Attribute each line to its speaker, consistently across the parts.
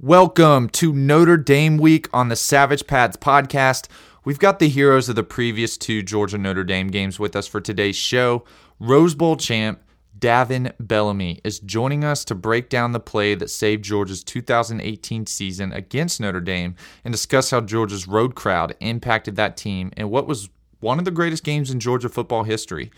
Speaker 1: Welcome to Notre Dame Week on the Savage Pads podcast. We've got the heroes of the previous two Georgia Notre Dame games with us for today's show. Rose Bowl champ Davin Bellamy is joining us to break down the play that saved Georgia's 2018 season against Notre Dame and discuss how Georgia's road crowd impacted that team and what was one of the greatest games in Georgia football history.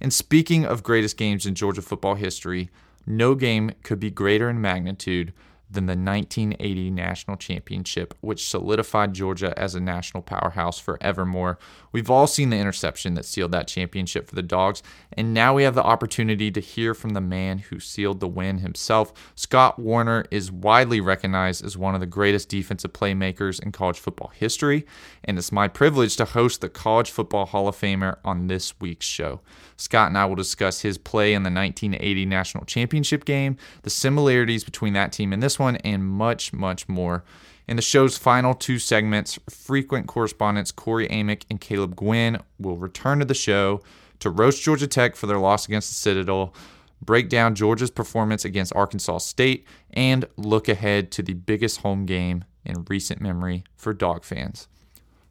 Speaker 1: And speaking of greatest games in Georgia football history, no game could be greater in magnitude than the 1980 national championship, which solidified Georgia as a national powerhouse forevermore. We've all seen the interception that sealed that championship for the Dogs, and now we have the opportunity to hear from the man who sealed the win himself. Scott Woerner is widely recognized as one of the greatest defensive playmakers in college football history, and it's my privilege to host the College Football Hall of Famer on this week's show. Scott and I will discuss his play in the 1980 national championship game, the similarities between that team and this one, and much, much more. In the show's final two segments, frequent correspondents Cory Amick and Caleb Guinn will return to the show to roast Georgia Tech for their loss against the Citadel, break down Georgia's performance against Arkansas State, and look ahead to the biggest home game in recent memory for dog fans.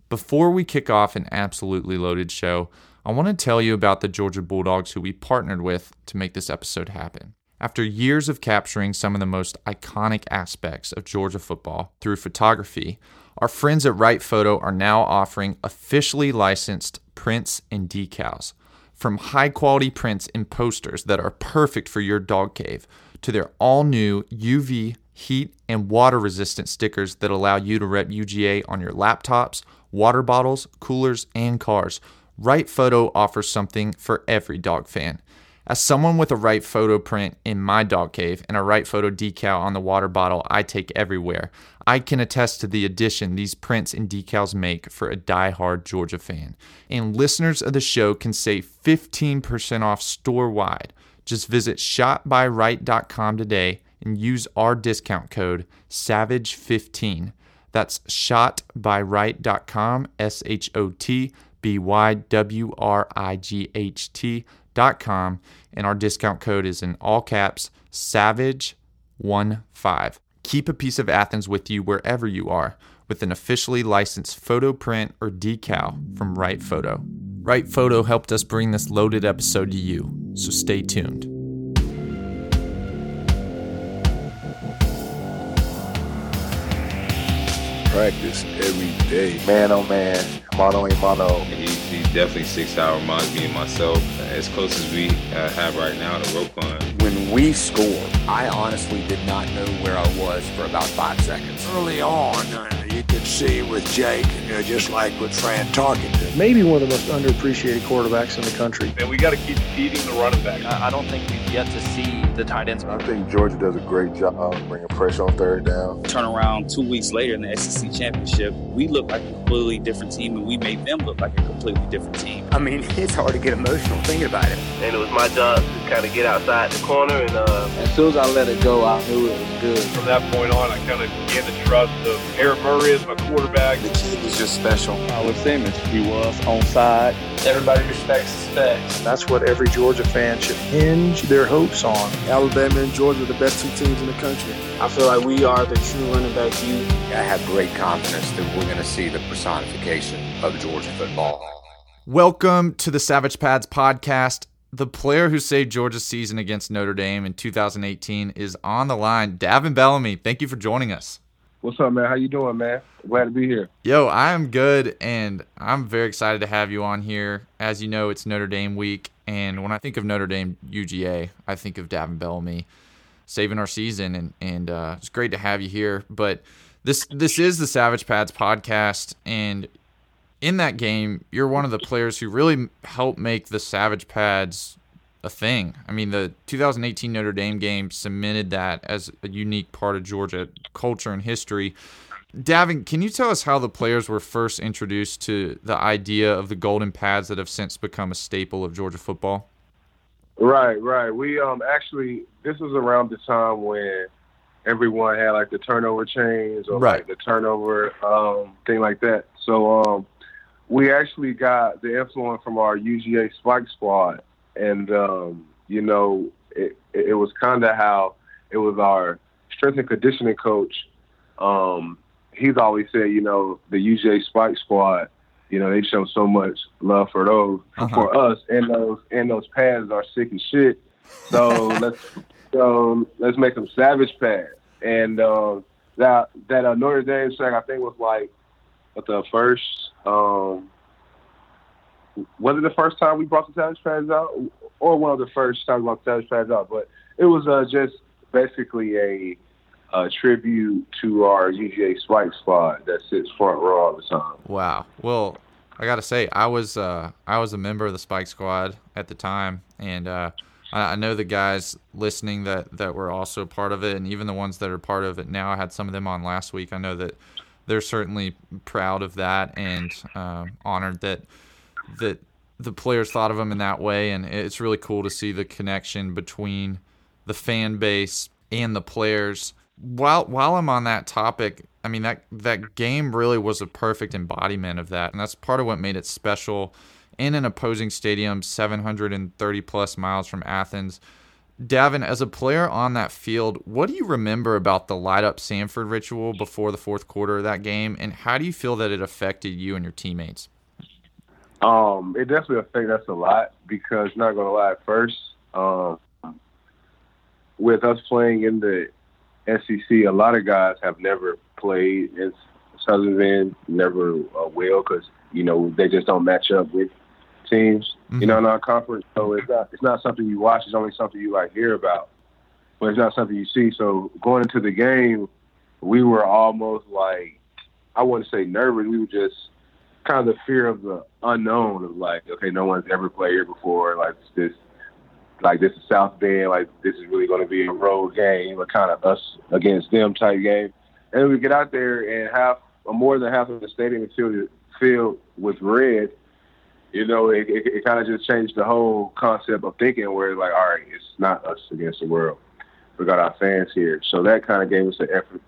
Speaker 1: Before we kick off an absolutely loaded show, I want to tell you about the Georgia Bulldogs who we partnered with to make this episode happen. After years of capturing some of the most iconic aspects of Georgia football through photography, our friends at Wright Photo are now offering officially licensed prints and decals. From high quality prints and posters that are perfect for your dog cave to their all new UV, heat, and water resistant stickers that allow you to rep UGA on your laptops, water bottles, coolers, and cars. Wright Photo offers something for every dog fan. As someone with a Wright Photo print in my dog cave and a Wright Photo decal on the water bottle I take everywhere, I can attest to the addition these prints and decals make for a die-hard Georgia fan. And listeners of the show can save 15% off store wide. Just visit shotbywright.com today and use our discount code SAVAGE15. That's shotbywright.com, S H O T B Y W R I G H T com, and our discount code is in all caps SAVAGE15. Keep a piece of Athens with you wherever you are with an officially licensed photo print or decal from Wright Photo. Wright Photo helped us bring this loaded episode to you, so stay tuned.
Speaker 2: Practice every day, man oh man, mono a mono.
Speaker 3: He, he definitely six hour reminds me of myself. As close as we uh, have right now to Roquan.
Speaker 4: When we scored, I honestly did not know where I was for about five seconds.
Speaker 5: Early on, uh, you could see with Jake, you know, just like with Fran Tarkenton.
Speaker 6: Maybe one of the most underappreciated quarterbacks in the country.
Speaker 7: And we got to keep feeding the running back.
Speaker 8: I don't think we've yet to see the tight ends.
Speaker 2: I think Georgia does a great job bringing pressure on third down.
Speaker 9: Turn around two weeks later in the SEC championship, we look like a completely different team, and we made them look like a completely different team.
Speaker 4: I mean, it's hard to get emotional thinking about it.
Speaker 10: And it was my job to kind of get outside the corner. And uh,
Speaker 11: as soon as I let it go, I knew it was good.
Speaker 7: From that point on, I kind of began to trust of Aaron Murray as my quarterback.
Speaker 12: The kid was just special.
Speaker 13: I Howard Simmons, he was on side.
Speaker 14: Everybody respects the specs.
Speaker 6: That's what every Georgia fan should hinge their hopes on.
Speaker 15: Alabama and Georgia are the best two teams in the country.
Speaker 16: I feel like we are the true running back youth.
Speaker 4: I have great confidence that we're going to see the personification of Georgia football.
Speaker 1: Welcome to the Savage Pads podcast. The player who saved Georgia's season against Notre Dame in 2018 is on the line. Davin Bellamy, thank you for joining us.
Speaker 17: What's up, man? How you doing, man? Glad to be here.
Speaker 1: Yo, I am good, and I'm very excited to have you on here. As you know, it's Notre Dame week, and when I think of Notre Dame UGA, I think of Davin Bellamy saving our season, and and uh, it's great to have you here. But this this is the Savage Pads podcast, and in that game, you're one of the players who really helped make the Savage Pads a thing. I mean, the 2018 Notre Dame game cemented that as a unique part of Georgia culture and history. Davin, can you tell us how the players were first introduced to the idea of the golden pads that have since become a staple of Georgia football?
Speaker 17: Right, right. We um actually this was around the time when everyone had like the turnover chains or
Speaker 1: right.
Speaker 17: like the turnover um thing like that. So um we actually got the influence from our UGA Spike Squad, and um, you know, it it was kind of how it was our strength and conditioning coach um, he's always said, you know, the UGA Spike Squad, you know, they show so much love for those uh-huh. for us, and those and those pads are sick as shit. So let's so let's make them savage pads. And uh, that that uh, Notre Dame sack I think was like the first um, was it the first time we brought the Savage Pads out, or one of the first times we brought the Savage Pads out? But it was uh, just basically a, a, tribute to our UGA Spike squad that sits front row all the time.
Speaker 1: Wow. Well, I got to say, I was uh, I was a member of the Spike Squad at the time, and uh, I, I know the guys listening that that were also part of it, and even the ones that are part of it now. I had some of them on last week. I know that they're certainly proud of that and uh, honored that that the players thought of him in that way, and it's really cool to see the connection between the fan base and the players. While while I'm on that topic, I mean that that game really was a perfect embodiment of that, and that's part of what made it special. In an opposing stadium, 730 plus miles from Athens. Davin, as a player on that field, what do you remember about the light up Sanford ritual before the fourth quarter of that game, and how do you feel that it affected you and your teammates?
Speaker 17: Um, it definitely affected us a lot because not gonna lie, at first, um, with us playing in the SEC, a lot of guys have never played in Southern Bend, never uh, will, because you know they just don't match up with teams. Mm-hmm. You know, in our conference, so it's not it's not something you watch. It's only something you like hear about, but it's not something you see. So going into the game, we were almost like I wouldn't say nervous. We were just kind of the fear of the unknown of like, okay, no one's ever played here before. Like this, like this is South Bend. Like this is really going to be a road game, a kind of us against them type game. And we get out there and half, or more than half of the stadium is filled, with red. You know, it, it, it kind of just changed the whole concept of thinking where like, all right, it's not us against the world. We got our fans here. So that kind of gave us the effort,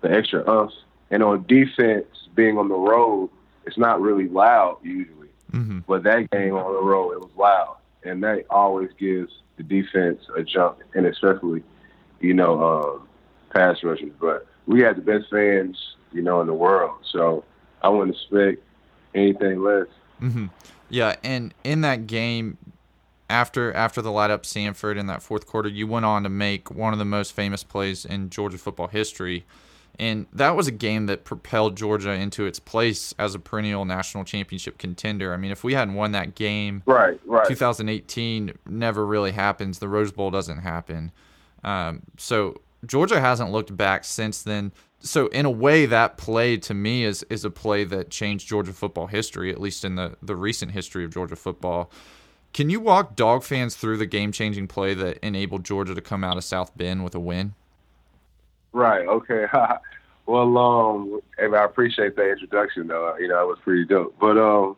Speaker 17: the extra us. And on defense, being on the road, it's not really loud usually, mm-hmm. but that game on the road it was loud, and that always gives the defense a jump, and especially you know um, pass rushers. But we had the best fans you know in the world, so I wouldn't expect anything less.
Speaker 1: Mm-hmm. Yeah, and in that game, after after the light up Sanford in that fourth quarter, you went on to make one of the most famous plays in Georgia football history. And that was a game that propelled Georgia into its place as a perennial national championship contender. I mean, if we hadn't won that game,
Speaker 17: right, right,
Speaker 1: 2018 never really happens. The Rose Bowl doesn't happen. Um, so Georgia hasn't looked back since then. So in a way, that play to me is is a play that changed Georgia football history, at least in the the recent history of Georgia football. Can you walk dog fans through the game changing play that enabled Georgia to come out of South Bend with a win?
Speaker 17: Right. Okay. well, um, I appreciate the introduction, though. You know, it was pretty dope. But um,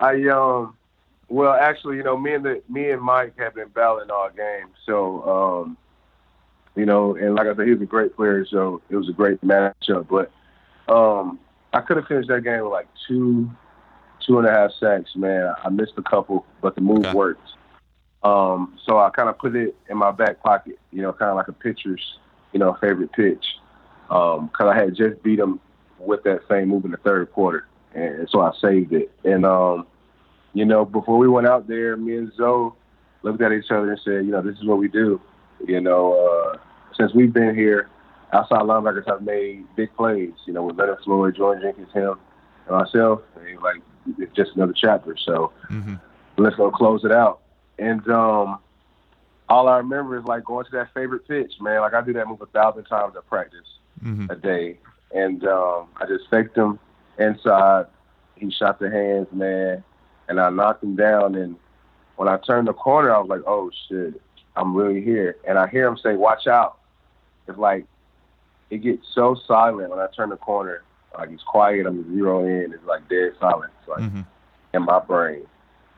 Speaker 17: I um, well, actually, you know, me and the me and Mike have been battling all game. So um, you know, and like I said, he was a great player, so it was a great matchup. But um, I could have finished that game with like two, two and a half sacks. Man, I missed a couple, but the move okay. worked. Um, so I kind of put it in my back pocket, you know, kind of like a pitcher's you know, favorite pitch. Because um, I had just beat him with that same move in the third quarter. And so I saved it. And, um, you know, before we went out there, me and Zoe looked at each other and said, you know, this is what we do. You know, uh, since we've been here, outside linebackers have made big plays, you know, with Leonard Floyd, Jordan Jenkins, him, and myself. And like, it's just another chapter. So mm-hmm. let's go close it out. And, um, all I remember is like going to that favorite pitch, man. Like I do that move a thousand times at practice mm-hmm. a day, and um, I just faked him inside. He shot the hands, man, and I knocked him down. And when I turned the corner, I was like, "Oh shit, I'm really here!" And I hear him say, "Watch out!" It's like it gets so silent when I turn the corner. Like it's quiet. I'm zero in. It's like dead silence, like mm-hmm. in my brain.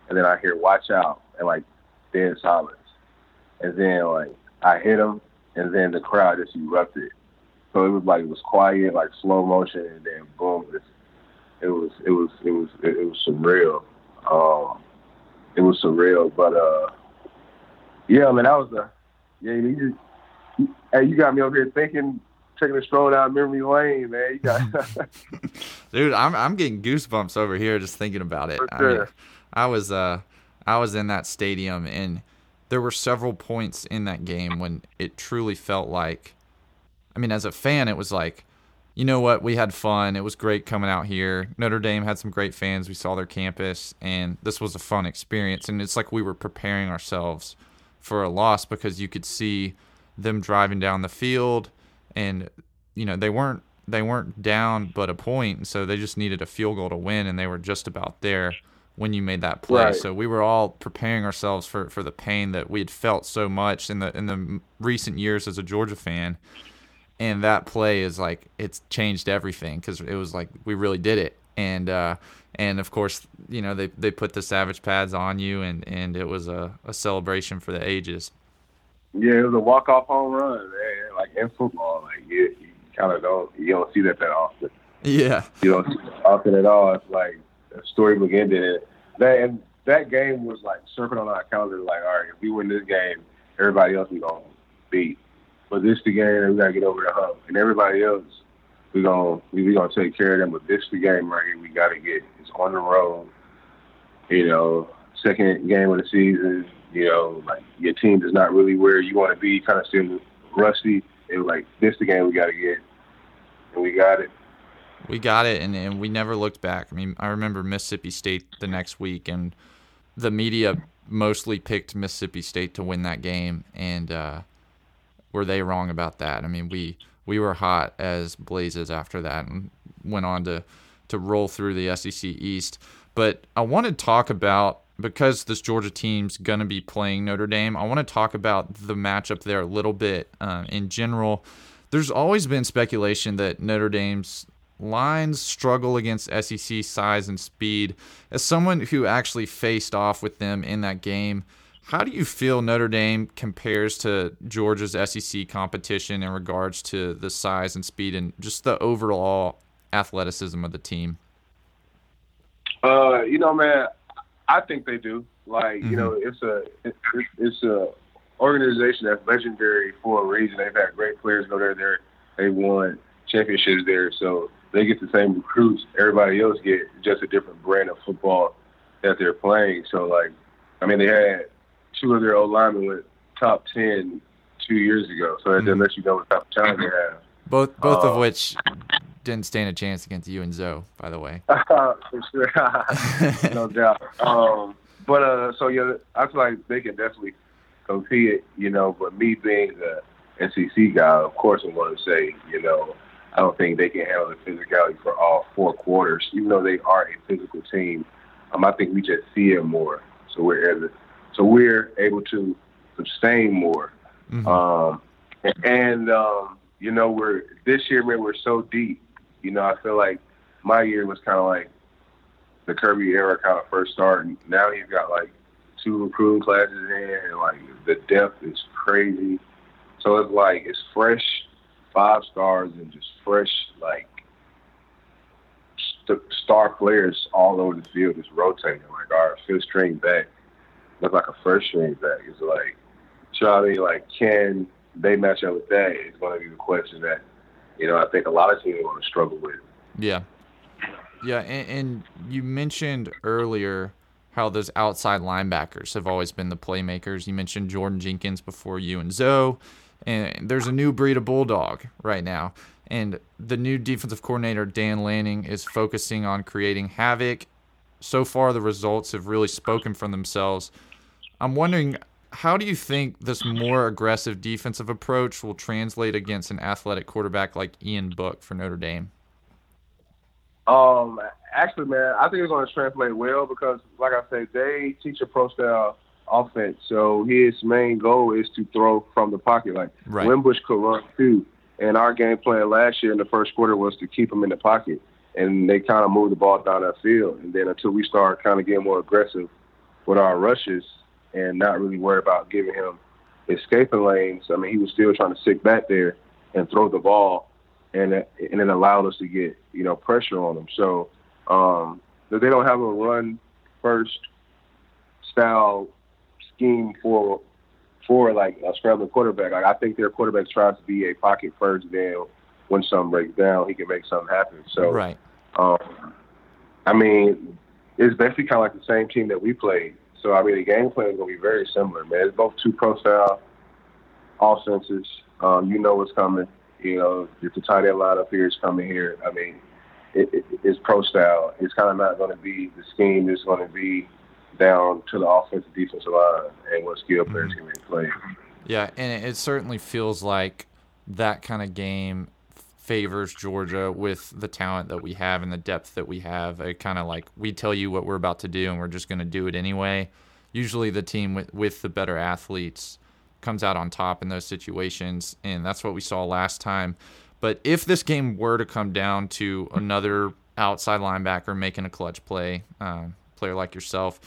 Speaker 17: And then I hear "Watch out!" and like dead silence and then like I hit him, and then the crowd just erupted. So it was like it was quiet, like slow motion, and then boom, it, it was it was it was it, it was surreal. Um, it was surreal, but uh, yeah, I mean that was a yeah. You, you, hey, you got me over here thinking taking a stroll down memory lane, man.
Speaker 1: Dude, I'm I'm getting goosebumps over here just thinking about it. I mean, I was uh I was in that stadium and there were several points in that game when it truly felt like I mean, as a fan, it was like, you know what, we had fun. It was great coming out here. Notre Dame had some great fans. We saw their campus, and this was a fun experience. And it's like we were preparing ourselves for a loss because you could see them driving down the field, and you know they weren't they weren't down but a point, so they just needed a field goal to win, and they were just about there when you made that play. Right. So we were all preparing ourselves for, for the pain that we had felt so much in the in the recent years as a Georgia fan. And that play is like it's changed everything because it was like we really did it. And uh, and of course, you know they, they put the Savage pads on you, and, and it was a, a celebration for the ages.
Speaker 17: Yeah, it was a walk off home run, man. Like in football, like you, you kind of don't you don't see that that often.
Speaker 1: Yeah,
Speaker 17: you don't see it often at all. It's like storybook ended. And that and that game was like surfing on our calendar. Like, all right, if we win this game, everybody else we gonna beat. But this the game, and we gotta get over the hump. And everybody else, we gonna we, we gonna take care of them. But this the game right here. We gotta get. It's on the road. You know, second game of the season. You know, like your team is not really where you want to be. Kind of still rusty. It was like this the game we gotta get, and we got it
Speaker 1: we got it and, and we never looked back. I mean, I remember Mississippi State the next week and the media mostly picked Mississippi State to win that game and uh, were they wrong about that? I mean, we we were hot as blazes after that and went on to to roll through the SEC East. But I want to talk about because this Georgia team's going to be playing Notre Dame. I want to talk about the matchup there a little bit uh, in general. There's always been speculation that Notre Dame's lines struggle against SEC size and speed. As someone who actually faced off with them in that game, how do you feel Notre Dame compares to Georgia's SEC competition in regards to the size and speed and just the overall athleticism of the team?
Speaker 17: Uh, you know, man, I think they do. Like, mm-hmm. you know, it's a it's, it's a organization that's legendary for a reason. They've had great players go there. There, they won championships there. So they get the same recruits everybody else get, just a different brand of football that they're playing. So like, I mean, they had two of their old linemen went top ten two years ago. So that mm-hmm. lets you know what type of talent they have.
Speaker 1: Both both of um, which didn't stand a chance against you and Zoe, by the way.
Speaker 17: For sure, no doubt. Um, but uh, so yeah, I feel like they can definitely compete. You know, but me being the SEC guy, of course, I want to say, you know, I don't think they can handle the physicality for all four quarters, even though they are a physical team. Um, I think we just see it more, so we're able, so we're able to sustain more. Mm-hmm. Um, and, and um, you know, we're this year, man, we're so deep. You know, I feel like my year was kind of like the Kirby era kind of first starting. Now he's got like two recruiting classes in, and like the depth is crazy. So it's like it's fresh five stars and just fresh like st- star players all over the field, just rotating. Like our fifth string back look like a first string back. It's like, Charlie, like, can they match up with that? Is going to be the question that you know I think a lot of teams are going to struggle with.
Speaker 1: Yeah, yeah, and, and you mentioned earlier how those outside linebackers have always been the playmakers. You mentioned Jordan Jenkins before you and Zoe and there's a new breed of bulldog right now. And the new defensive coordinator, Dan Lanning, is focusing on creating havoc. So far, the results have really spoken for themselves. I'm wondering, how do you think this more aggressive defensive approach will translate against an athletic quarterback like Ian Book for Notre Dame?
Speaker 17: Um, actually, man, I think it's going to translate well because, like I said, they teach a pro style offense. So his main goal is to throw from the pocket. Like right. Wimbush could run too. And our game plan last year in the first quarter was to keep him in the pocket. And they kind of moved the ball down that field. And then until we start kind of getting more aggressive with our rushes and not really worry about giving him escaping lanes, I mean, he was still trying to sit back there and throw the ball. And, and it allowed us to get, you know, pressure on them. So um, they don't have a run first style scheme for for like a scrambling quarterback. Like I think their quarterback tries to be a pocket first, then when something breaks down, he can make something happen. So,
Speaker 1: right.
Speaker 17: Um, I mean, it's basically kind of like the same team that we played. So, I mean, the game plan is going to be very similar, man. It's both two pro style offenses. Um, you know what's coming. You know, if the tight end lineup here is coming here, I mean, it, it, it's pro style. It's kind of not going to be the scheme. It's going to be down to the offensive defensive line and what skill players mm-hmm. can play.
Speaker 1: Yeah, and it certainly feels like that kind of game favors Georgia with the talent that we have and the depth that we have. It kind of like we tell you what we're about to do and we're just going to do it anyway. Usually the team with, with the better athletes comes out on top in those situations, and that's what we saw last time. But if this game were to come down to another outside linebacker making a clutch play, uh, player like yourself,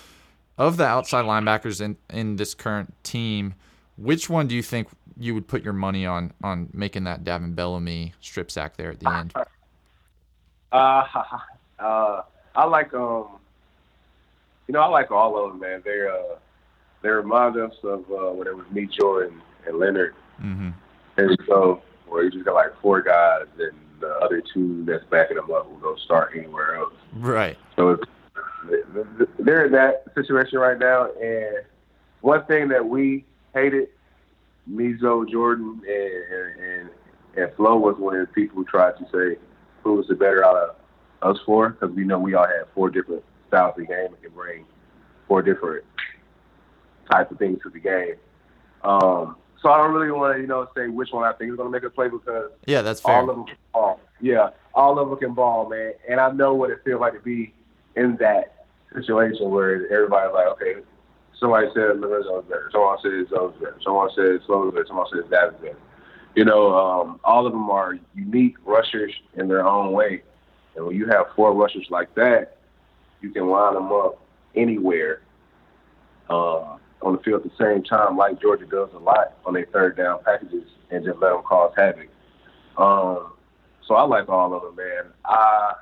Speaker 1: of the outside linebackers in, in this current team, which one do you think you would put your money on on making that Davin Bellamy strip sack there at the end?
Speaker 17: Uh, uh, I like um, you know, I like all of them, man. They uh, they remind us of uh, when it was me, Jordan, and Leonard,
Speaker 1: mm-hmm.
Speaker 17: and so where you just got like four guys and the other two that's backing them up will go start anywhere else.
Speaker 1: Right.
Speaker 17: So it's, they're in that situation right now, and one thing that we hated, Mizo, Jordan, and, and and Flo was one of the people who tried to say who was the better out of us four because we know we all have four different styles of game and can bring four different types of things to the game. Um, so I don't really want to, you know, say which one I think is going to make a play because
Speaker 1: yeah, that's fair.
Speaker 17: All of them can ball. Yeah, all of them can ball, man. And I know what it feels like to be in that situation where everybody's like, okay, somebody said Lorenzo's better, someone says Zoe's better, someone says Slo's better, someone says Davin's better. You know, um, all of them are unique rushers in their own way. And when you have four rushers like that, you can line them up anywhere. Uh, on the field at the same time, like Georgia does a lot on their third down packages, and just let them cause havoc. Um, so I like all of them, man. I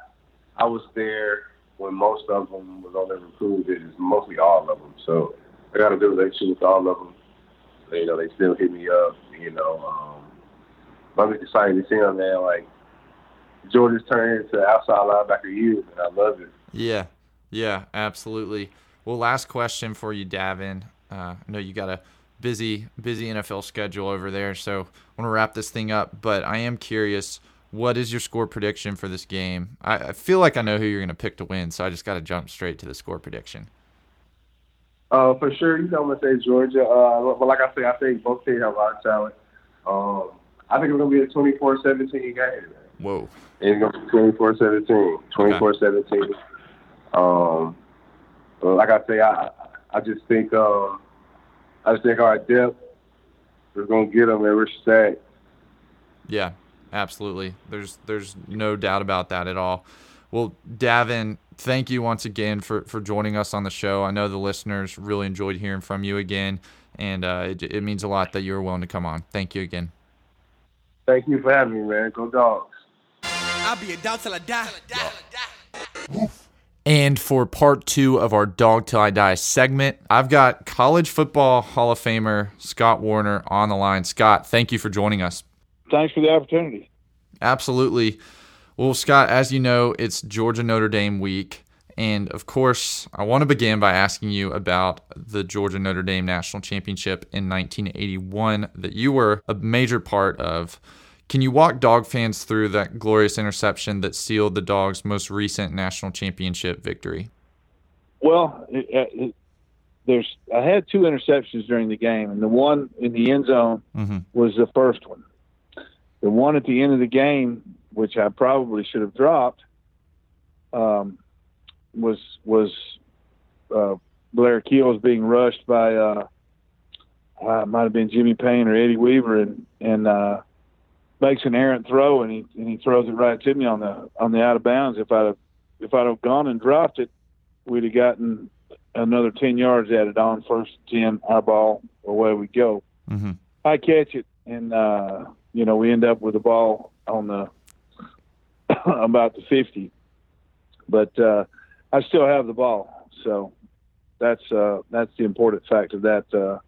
Speaker 17: I was there when most of them was on their recruiting visits, mostly all of them. So I got a good relationship with all of them. You know, they still hit me up. You know, um, I'm just excited to see them, man. Like Georgia's turned into outside linebacker youth, and I love it.
Speaker 1: Yeah, yeah, absolutely. Well, last question for you, Davin. Uh, I know you got a busy, busy NFL schedule over there, so I want to wrap this thing up. But I am curious, what is your score prediction for this game? I, I feel like I know who you're going to pick to win, so I just got to jump straight to the score prediction.
Speaker 17: Uh, for sure, you know I'm gonna say Georgia. Uh, but like I say, I think both teams have a lot of talent. Um, I think it's gonna be a 24-17 game.
Speaker 1: Whoa.
Speaker 17: It's gonna be 24-17, 24-17. Um, but like I say, I I just think um, I just think our depth we're gonna get them, and we're stacked.
Speaker 1: Yeah, absolutely. There's there's no doubt about that at all. Well, Davin, thank you once again for for joining us on the show. I know the listeners really enjoyed hearing from you again, and uh, it, it means a lot that you were willing to come on. Thank you again.
Speaker 17: Thank you for having me, man. Go dogs.
Speaker 12: I'll be a dog till I die. Till I
Speaker 1: die. And for part two of our Dog Till I Die segment, I've got college football Hall of Famer Scott Woerner on the line. Scott, thank you for joining us.
Speaker 13: Thanks for the opportunity.
Speaker 1: Absolutely. Well, Scott, as you know, it's Georgia Notre Dame week. And of course, I want to begin by asking you about the Georgia Notre Dame National Championship in 1981 that you were a major part of. Can you walk dog fans through that glorious interception that sealed the Dogs' most recent national championship victory?
Speaker 13: Well, it, it, there's I had two interceptions during the game, and the one in the end zone mm-hmm. was the first one. The one at the end of the game, which I probably should have dropped, um, was was uh, Blair Keels being rushed by uh, uh, might have been Jimmy Payne or Eddie Weaver, and and uh, makes an errant throw and he and he throws it right to me on the on the out of bounds. If I'd have if I'd have gone and dropped it, we'd have gotten another ten yards added on first ten our ball away we go.
Speaker 1: Mm-hmm.
Speaker 13: I catch it and uh, you know we end up with the ball on the about the fifty, but uh, I still have the ball. So that's uh, that's the important fact of that uh,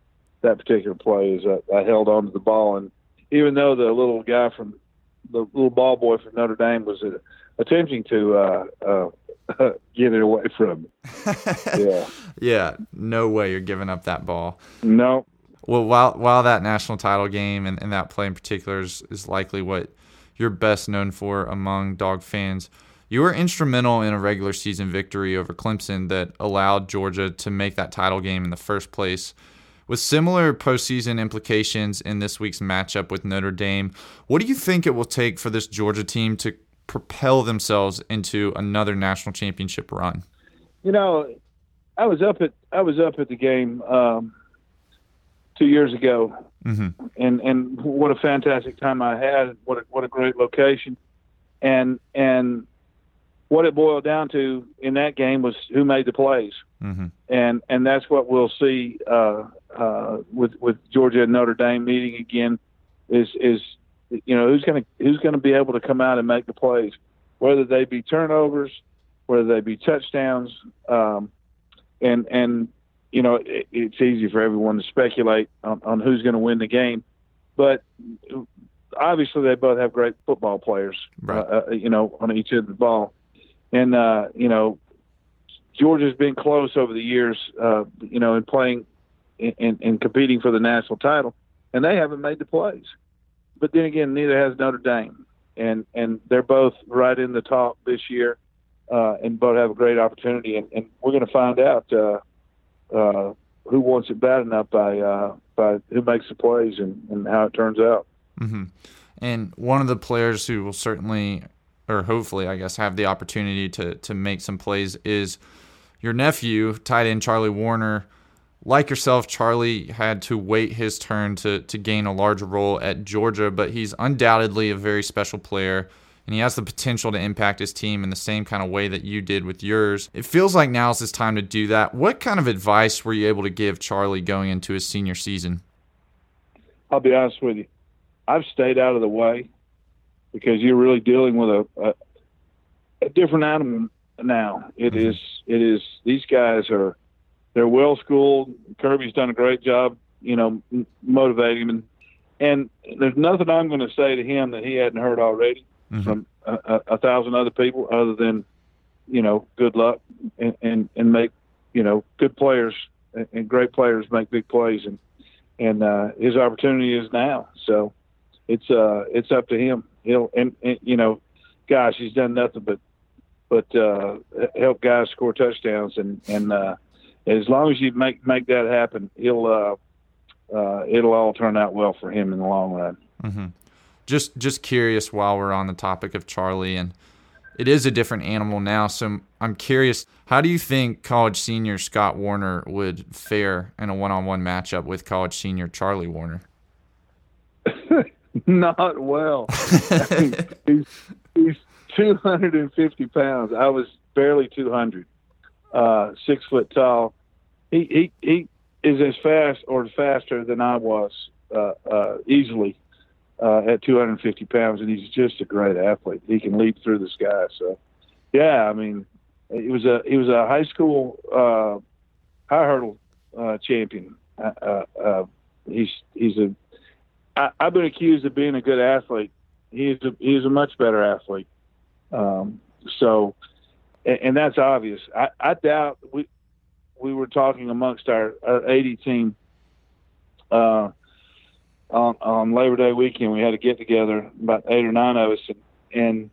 Speaker 13: that particular play is that I held on to the ball and even though the little guy from the little ball boy from Notre Dame was uh, attempting to uh, uh, get it away from. me, yeah.
Speaker 1: yeah. No way you're giving up that ball.
Speaker 13: No.
Speaker 1: Well, while while that national title game and, and that play in particular is, is likely what you're best known for among dog fans, you were instrumental in a regular season victory over Clemson that allowed Georgia to make that title game in the first place. With similar postseason implications in this week's matchup with Notre Dame, what do you think it will take for this Georgia team to propel themselves into another national championship run?
Speaker 13: You know, I was up at I was up at the game um, two years ago,
Speaker 1: mm-hmm.
Speaker 13: and and what a fantastic time I had! What a, what a great location, and and what it boiled down to in that game was who made the plays,
Speaker 1: mm-hmm.
Speaker 13: and and that's what we'll see uh, uh, with with Georgia and Notre Dame meeting again. Is is you know who's going to who's going to be able to come out and make the plays, whether they be turnovers, whether they be touchdowns, um, and and you know it, it's easy for everyone to speculate on, on who's going to win the game, but obviously they both have great football players,
Speaker 1: right.
Speaker 13: uh, you know, on each end of the ball and uh, you know, Georgia's been close over the years, uh, you know, in playing and competing for the national title, and they haven't made the plays. But then again, neither has Notre Dame, and and they're both right in the top this year, uh, and both have a great opportunity. And, and we're going to find out uh, uh, who wants it bad enough by uh, by who makes the plays and, and how it turns out.
Speaker 1: Mm-hmm. And one of the players who will certainly or hopefully, I guess, have the opportunity to to make some plays is your nephew, tight end Charlie Woerner. Like yourself, Charlie had to wait his turn to to gain a larger role at Georgia, but he's undoubtedly a very special player and he has the potential to impact his team in the same kind of way that you did with yours. It feels like now's his time to do that. What kind of advice were you able to give Charlie going into his senior season?
Speaker 13: I'll be honest with you. I've stayed out of the way because you're really dealing with a, a, a different animal now. It mm-hmm. is it is these guys are they're well schooled. Kirby's done a great job, you know, m- motivating them, and, and there's nothing I'm going to say to him that he hadn't heard already mm-hmm. from a, a, a, thousand other people, other than you know, good luck and and, and make you know good players and, great players make big plays, and and uh, his opportunity is now. So it's uh it's up to him he'll and, and you know, gosh, he's done nothing but but uh, help guys score touchdowns, and and uh, as long as you make make that happen, he'll uh, uh, it'll all turn out well for him in the long run.
Speaker 1: Mm-hmm. Just just curious, while we're on the topic of Charlie, and it is a different animal now, so I'm curious, how do you think college senior Scott Woerner would fare in a one-on-one matchup with college senior Charlie Woerner?
Speaker 13: Not well. he's, he's 250 pounds. I was barely 200. Uh, six foot tall. He he he is as fast or faster than I was uh, uh, easily uh, at 250 pounds, and he's just a great athlete. He can leap through the sky. So, yeah, I mean, he was a he was a high school uh, high hurdle uh, champion. Uh, uh, uh he's he's a I, have been accused of being a good athlete. He's a he's a much better athlete. Um, so, and, and, that's obvious. I, I, doubt we we were talking amongst our, our 80 team uh, on on Labor Day weekend. We had a get together, about eight or nine of us, and, and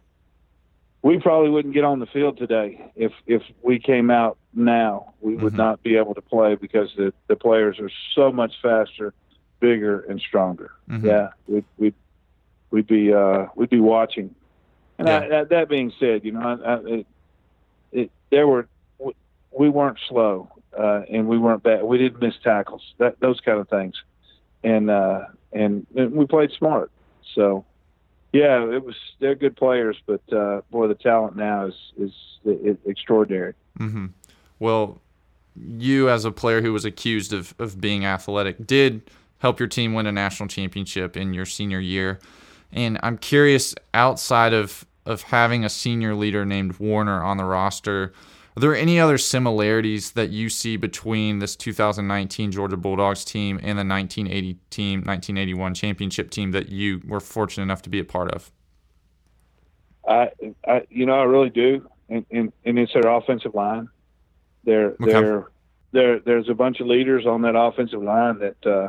Speaker 13: we probably wouldn't get on the field today if if we came out now. We would mm-hmm. not be able to play because the the players are so much faster bigger and stronger. Mm-hmm. Yeah, we'd, we'd we'd be uh, we'd be watching. And yeah. I, that being said, you know, I, I, it, it, there were we weren't slow uh, and we weren't bad. We didn't miss tackles, that those kind of things, and uh, and, and we played smart. So, yeah, it was they're good players, but uh, boy, the talent now is is, extraordinary.
Speaker 1: Mm-hmm. Well, you as a player who was accused of of being athletic did help your team win a national championship in your senior year. And I'm curious, outside of of having a senior leader named Woerner on the roster, are there any other similarities that you see between this 2019 Georgia Bulldogs team and the 1980 team, 1981 championship team that you were fortunate enough to be a part of?
Speaker 13: I, I, you know, I really do, and and, and it's their offensive line. They're
Speaker 1: Okay.
Speaker 13: they're there. There's a bunch of leaders on that offensive line that, uh,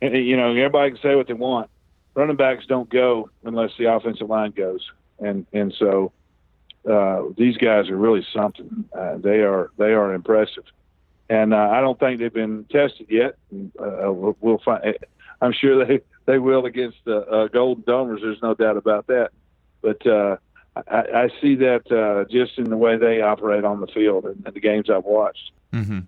Speaker 13: you know, everybody can say what they want. Running backs don't go unless the offensive line goes, and and so uh, these guys are really something. Uh, they are they are impressive, and uh, I don't think they've been tested yet. Uh, we'll, we'll find. I'm sure they they will against the uh, Golden Domers. There's no doubt about that. But uh, I, I see that uh, just in the way they operate on the field and, and the games I've watched.
Speaker 1: Mm-hmm.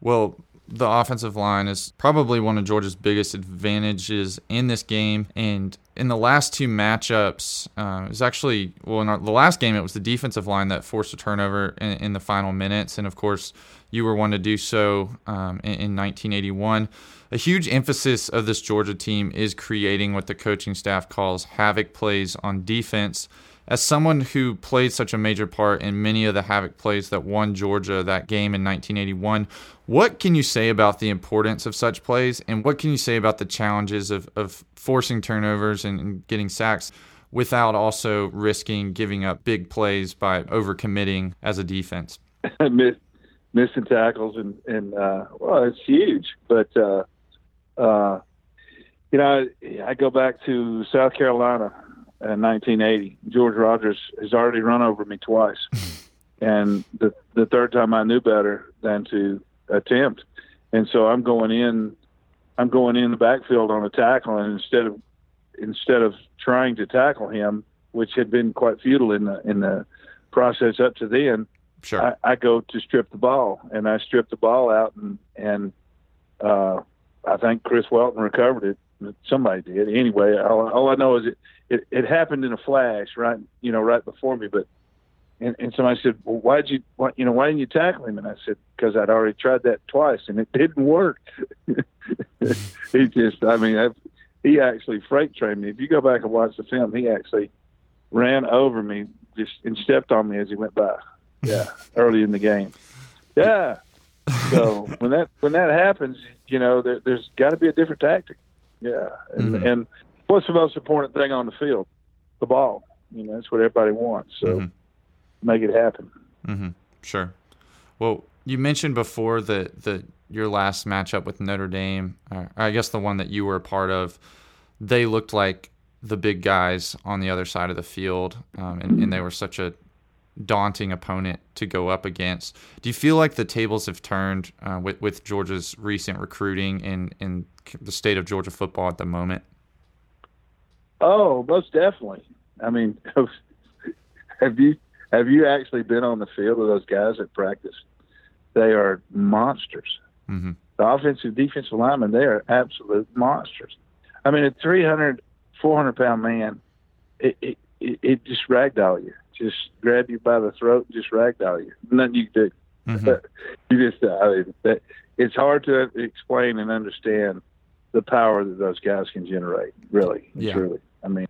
Speaker 1: Well, the offensive line is probably one of Georgia's biggest advantages in this game. And in the last two matchups, uh, it was actually, well, in our, the last game, it was the defensive line that forced a turnover in, in the final minutes. And of course, you were one to do so um, in, in 1981. A huge emphasis of this Georgia team is creating what the coaching staff calls havoc plays on defense. As someone who played such a major part in many of the havoc plays that won Georgia that game in 1981, what can you say about the importance of such plays, and what can you say about the challenges of, of forcing turnovers and, getting sacks without also risking giving up big plays by overcommitting as a defense?
Speaker 13: Miss, missing tackles and and uh, well, it's huge. But uh, uh, you know, I go back to South Carolina in 1980. George Rogers has already run over me twice, and the the third time I knew better than to attempt, and so I'm going in. I'm going in the backfield on a tackle, and instead of instead of trying to tackle him, which had been quite futile in the in the process up to then,
Speaker 1: Sure.
Speaker 13: I, I go to strip the ball, and I strip the ball out, and and uh, I think Chris Welton recovered it. Somebody did. Anyway, all, all I know is it, it it happened in a flash, right? You know, right before me. But and, and somebody said, "Well, why'd you, why, you know, why didn't you tackle him?" And I said, "Because I'd already tried that twice, and it didn't work." he just, I mean, I, he actually freight trained me. If you go back and watch the film, he actually ran over me just and stepped on me as he went by. Yeah, early in the game. Yeah. So when that when that happens, you know, there, there's got to be a different tactic. Yeah, and,
Speaker 1: Mhm.
Speaker 13: and what's the most important thing on the field? The ball. You know, that's what everybody wants. So
Speaker 1: Mhm.
Speaker 13: make it happen.
Speaker 1: Mm-hmm. Sure. Well, you mentioned before that that your last matchup with Notre Dame, or I guess the one that you were a part of, they looked like the big guys on the other side of the field, um, and, and they were such a daunting opponent to go up against. Do you feel like the tables have turned uh, with with Georgia's recent recruiting and in the state of Georgia football at the moment?
Speaker 13: Oh, most definitely. I mean, have you have you actually been on the field with those guys at practice? They are monsters.
Speaker 1: Mm-hmm.
Speaker 13: The offensive, defensive linemen, they are absolute monsters. I mean, a 300, 400 pound man, it, it, it, it just ragdoll you. Just grab you by the throat and just ragdoll you. Nothing you can do.
Speaker 1: Mhm.
Speaker 13: you just, I mean, that, it's hard to explain and understand the power that those guys can generate. Really,
Speaker 1: Yeah.
Speaker 13: truly. I mean,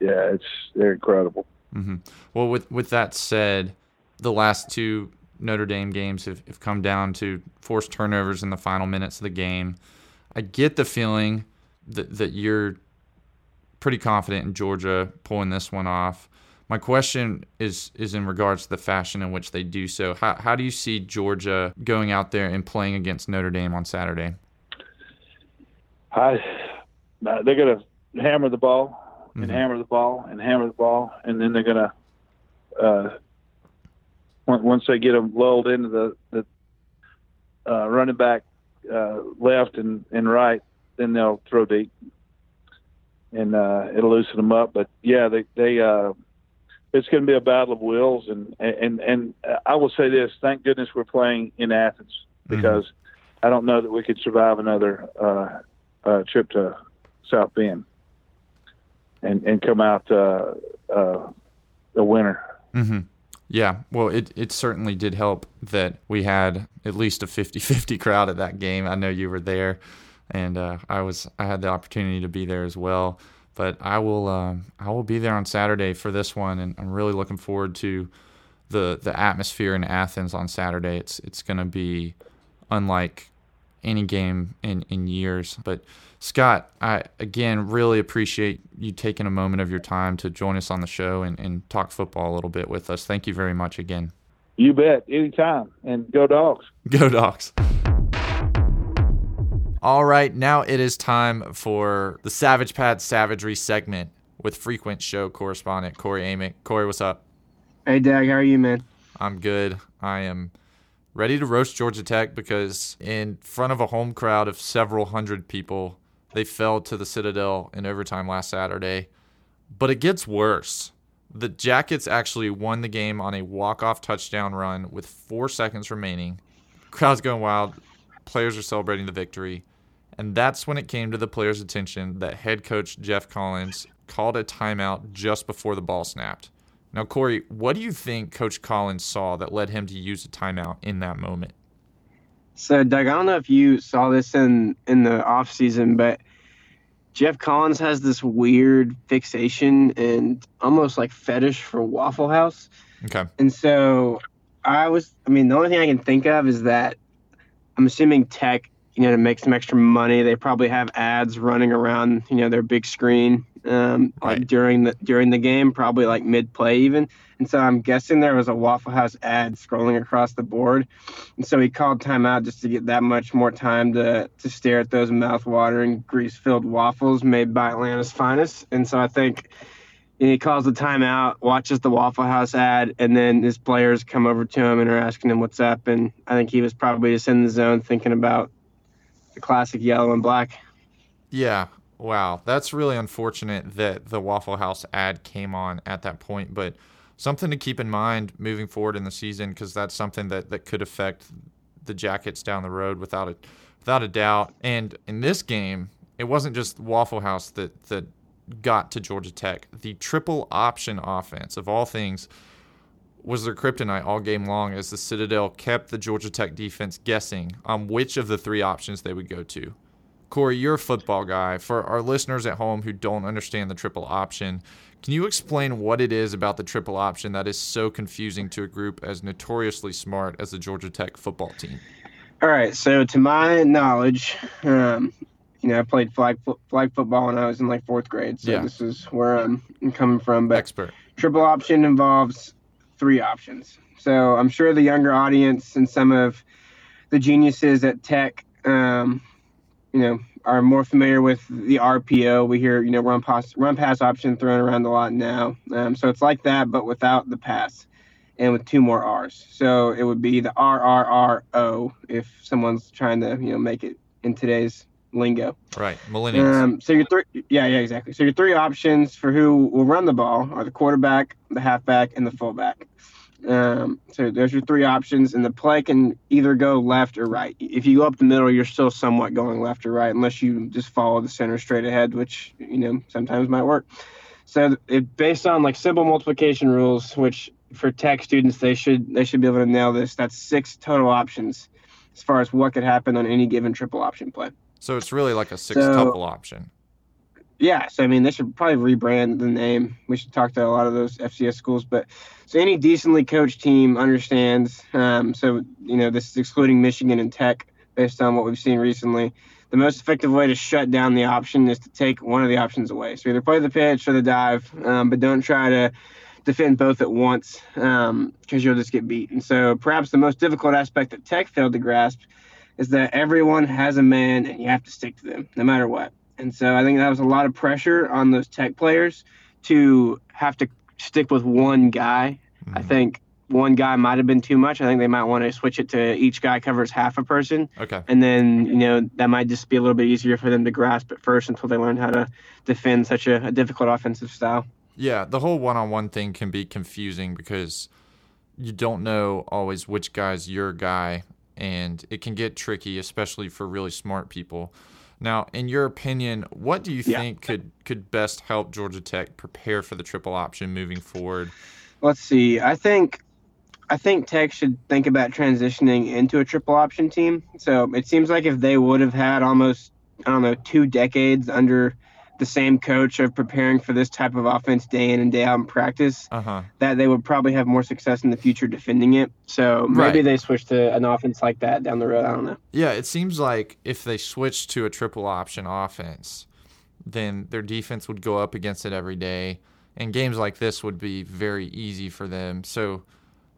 Speaker 13: yeah, it's they're incredible.
Speaker 1: hmm Well, with with that said, the last two Notre Dame games have, have come down to forced turnovers in the final minutes of the game. I get the feeling that that you're pretty confident in Georgia pulling this one off. My question is is in regards to the fashion in which they do so. How how do you see Georgia going out there and playing against Notre Dame on Saturday?
Speaker 13: I, uh, they're going to hammer the ball and
Speaker 1: Mhm.
Speaker 13: hammer the ball and hammer the ball, and then they're going to, uh, once they get them lulled into the, the uh, running back uh, left and, and right, then they'll throw deep, and uh, it'll loosen them up. But yeah, they they uh, it's going to be a battle of wills, and and and I will say this: thank goodness we're playing in Athens because I don't know that we could survive another. Uh, uh, trip to South Bend and and come out uh, uh, a winner.
Speaker 1: Mm-hmm. Yeah, well, it, it certainly did help that we had at least a 50-50 crowd at that game. I know you were there, and uh, I was I had the opportunity to be there as well. But I will um, I will be there on Saturday for this one, and I'm really looking forward to the the atmosphere in Athens on Saturday. It's it's going to be unlike any game in, in years. But Scott, I again really appreciate you taking a moment of your time to join us on the show and, and talk football a little bit with us. Thank you very much again.
Speaker 13: You bet. Anytime. And go dogs.
Speaker 1: Go dogs. All right, now it is time for the Savage Pad Savagery segment with frequent show correspondent Cory Amick. Cory, what's up?
Speaker 18: Hey, Dag, how are you, man?
Speaker 1: I'm good. I am ready to roast Georgia Tech because in front of a home crowd of several hundred people, they fell to the Citadel in overtime last Saturday. But it gets worse. The Jackets actually won the game on a walk-off touchdown run with four seconds remaining. Crowd's going wild. Players are celebrating the victory. And that's when it came to the players' attention that head coach Geoff Collins called a timeout just before the ball snapped. Now, Cory, what do you think Coach Collins saw that led him to use a timeout in that moment?
Speaker 18: So, Doug, I don't know if you saw this in in the off season, but Geoff Collins has this weird fixation and almost like fetish for Waffle House.
Speaker 1: Okay.
Speaker 18: And so I was, I mean, the only thing I can think of is that I'm assuming Tech you know, to make some extra money. They probably have ads running around, you know, their big screen um, right. like during the during the game, probably like mid play even. And so I'm guessing there was a Waffle House ad scrolling across the board. And so he called timeout just to get that much more time to to stare at those mouth-watering, grease-filled waffles made by Atlanta's finest. And so I think he calls the timeout, watches the Waffle House ad, and then his players come over to him and are asking him what's up. And I think he was probably just in the zone thinking about the classic yellow and black.
Speaker 1: Yeah. Wow. That's really unfortunate that the Waffle House ad came on at that point, but something to keep in mind moving forward in the season because that's something that, that could affect the Jackets down the road without a without a doubt. And in this game, it wasn't just Waffle House that that got to Georgia Tech. The triple option offense of all things was their kryptonite all game long as the Citadel kept the Georgia Tech defense guessing on which of the three options they would go to. Cory, you're a football guy. For our listeners at home who don't understand the triple option, can you explain what it is about the triple option that is so confusing to a group as notoriously smart as the Georgia Tech football team?
Speaker 18: All right. So, to my knowledge, um, you know, I played flag flag football when I was in like fourth grade. So yeah. this is where I'm coming from. But
Speaker 1: expert
Speaker 18: triple option involves three options. So I'm sure the younger audience and some of the geniuses at Tech, um, you know, are more familiar with the RPO. We hear, you know, run pass run pass option thrown around a lot now. Um, so it's like that, but without the pass, and with two more R's. So it would be the RRRO if someone's trying to, you know, make it in today's lingo.
Speaker 1: Right, millennials. Um,
Speaker 18: so your three, yeah, yeah, exactly. So your three options for who will run the ball are the quarterback, the halfback, and the fullback. Um, so there's your three options, and the play can either go left or right. If you go up the middle, you're still somewhat going left or right, unless you just follow the center straight ahead, which you know sometimes might work. So it based on like simple multiplication rules, which for tech students they should they should be able to nail this. That's six total options as far as what could happen on any given triple option play.
Speaker 1: So it's really like a six so, tuple option.
Speaker 18: Yeah, so I mean, they should probably rebrand the name. We should talk to a lot of those FCS schools, but so any decently coached team understands. Um, so you know, this is excluding Michigan and Tech, based on what we've seen recently. The most effective way to shut down the option is to take one of the options away. So either play the pitch or the dive, um, but don't try to defend both at once because um, you'll just get beat. And so perhaps the most difficult aspect that Tech failed to grasp is that everyone has a man and you have to stick to them no matter what. And so I think that was a lot of pressure on those tech players to have to stick with one guy. Mm-hmm. I think one guy might have been too much. I think they might want to switch it to each guy covers half a person.
Speaker 1: Okay.
Speaker 18: And then, you know, that might just be a little bit easier for them to grasp at first until they learn how to defend such a, a difficult offensive style.
Speaker 1: Yeah, the whole one on one thing can be confusing because you don't know always which guy's your guy, and it can get tricky, especially for really smart people. Now, in your opinion, what do you yeah. think could could best help Georgia Tech prepare for the triple option moving forward?
Speaker 18: Let's see. I think I think Tech should think about transitioning into a triple option team. So it seems like if they would have had almost I don't know two decades under the same coach of preparing for this type of offense day in and day out in practice,
Speaker 1: uh-huh.
Speaker 18: that they would probably have more success in the future defending it. So maybe
Speaker 1: Right.
Speaker 18: they switch to an offense like that down the road. I don't know.
Speaker 1: Yeah, it seems like if they switch to a triple option offense, then their defense would go up against it every day, and games like this would be very easy for them. So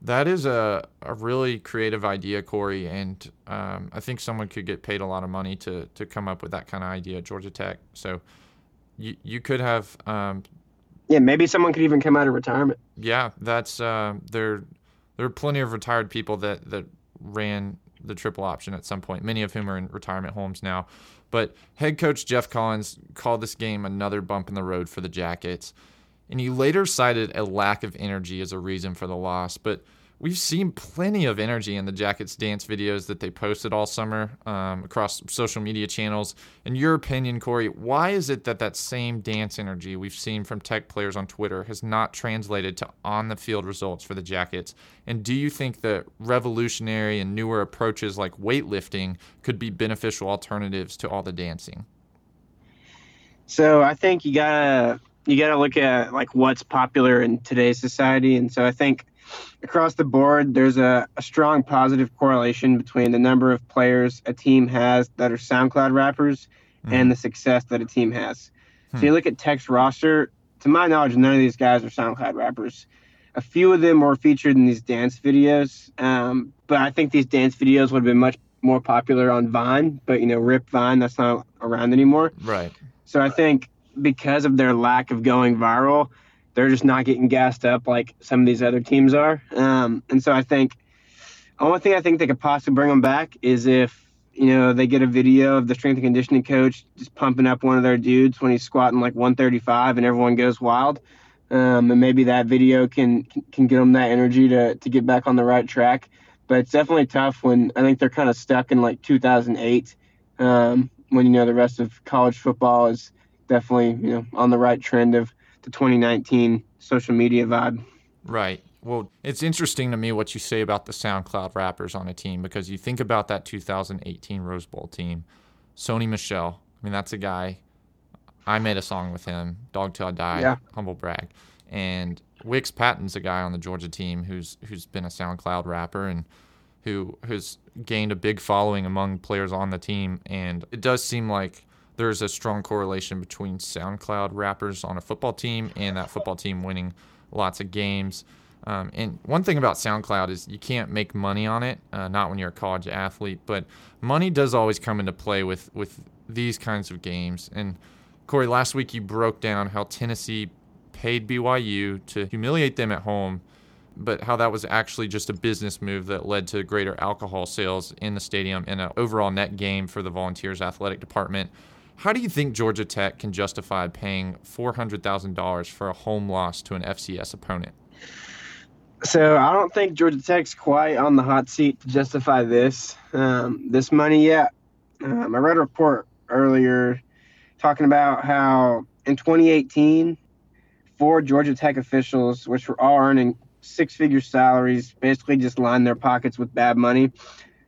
Speaker 1: that is a, a really creative idea, Cory, and um, I think someone could get paid a lot of money to, to come up with that kind of idea at Georgia Tech. So you, you could have um,
Speaker 18: Yeah, maybe someone could even come out of retirement.
Speaker 1: yeah, that's uh, there. There are plenty of retired people that that ran the triple option at some point. Many of whom are in retirement homes now. But head coach Geoff Collins called this game another bump in the road for the Jackets, and he later cited a lack of energy as a reason for the loss. But we've seen plenty of energy in the Jackets dance videos that they posted all summer um, across social media channels. In your opinion, Cory, why is it that that same dance energy we've seen from Tech players on Twitter has not translated to on the field results for the Jackets? And do you think that revolutionary and newer approaches like weightlifting could be beneficial alternatives to all the dancing?
Speaker 18: So I think you gotta you gotta look at like what's popular in today's society, and so I think across the board there's a, a strong positive correlation between the number of players a team has that are SoundCloud rappers and the success that a team has. So you look at Tech's roster. To my knowledge, none of these guys are SoundCloud rappers. A few of them were featured in these dance videos, um, but I think these dance videos would have been much more popular on Vine. But you know, Rip Vine, that's not around anymore.
Speaker 1: Right.
Speaker 18: So I think because of their lack of going viral, they're just not getting gassed up like some of these other teams are. Um, and so I think the only thing I think they could possibly bring them back is if you know they get a video of the strength and conditioning coach just pumping up one of their dudes when he's squatting like 135 and everyone goes wild. Um, and maybe that video can can get them that energy to to get back on the right track. But it's definitely tough when I think they're kind of stuck in like 2008 um, when you know the rest of college football is definitely you know on the right trend of the 2019 social media vibe.
Speaker 1: Right. Well, it's interesting to me what you say about the SoundCloud rappers on a team because you think about that 2018 Rose Bowl team. Sony Michel. I mean, that's a guy. I made a song with him, Dog Till I Die,
Speaker 18: Yeah.
Speaker 1: humble brag. And Wix Patton's a guy on the Georgia team who's who's been a SoundCloud rapper and who has gained a big following among players on the team. And it does seem like there's a strong correlation between SoundCloud rappers on a football team and that football team winning lots of games. Um, and one thing about SoundCloud is you can't make money on it, uh, not when you're a college athlete, but money does always come into play with, with these kinds of games. And Cory, last week you broke down how Tennessee paid BYU to humiliate them at home, but how that was actually just a business move that led to greater alcohol sales in the stadium and an overall net gain for the Volunteers athletic department. How do you think Georgia Tech can justify paying $400,000 for a home loss to an FCS opponent?
Speaker 18: So I don't think Georgia Tech's quite on the hot seat to justify this um, this money yet. Um, I read a report earlier talking about how in 2018, four Georgia Tech officials, which were all earning six-figure salaries, basically just lined their pockets with bad money,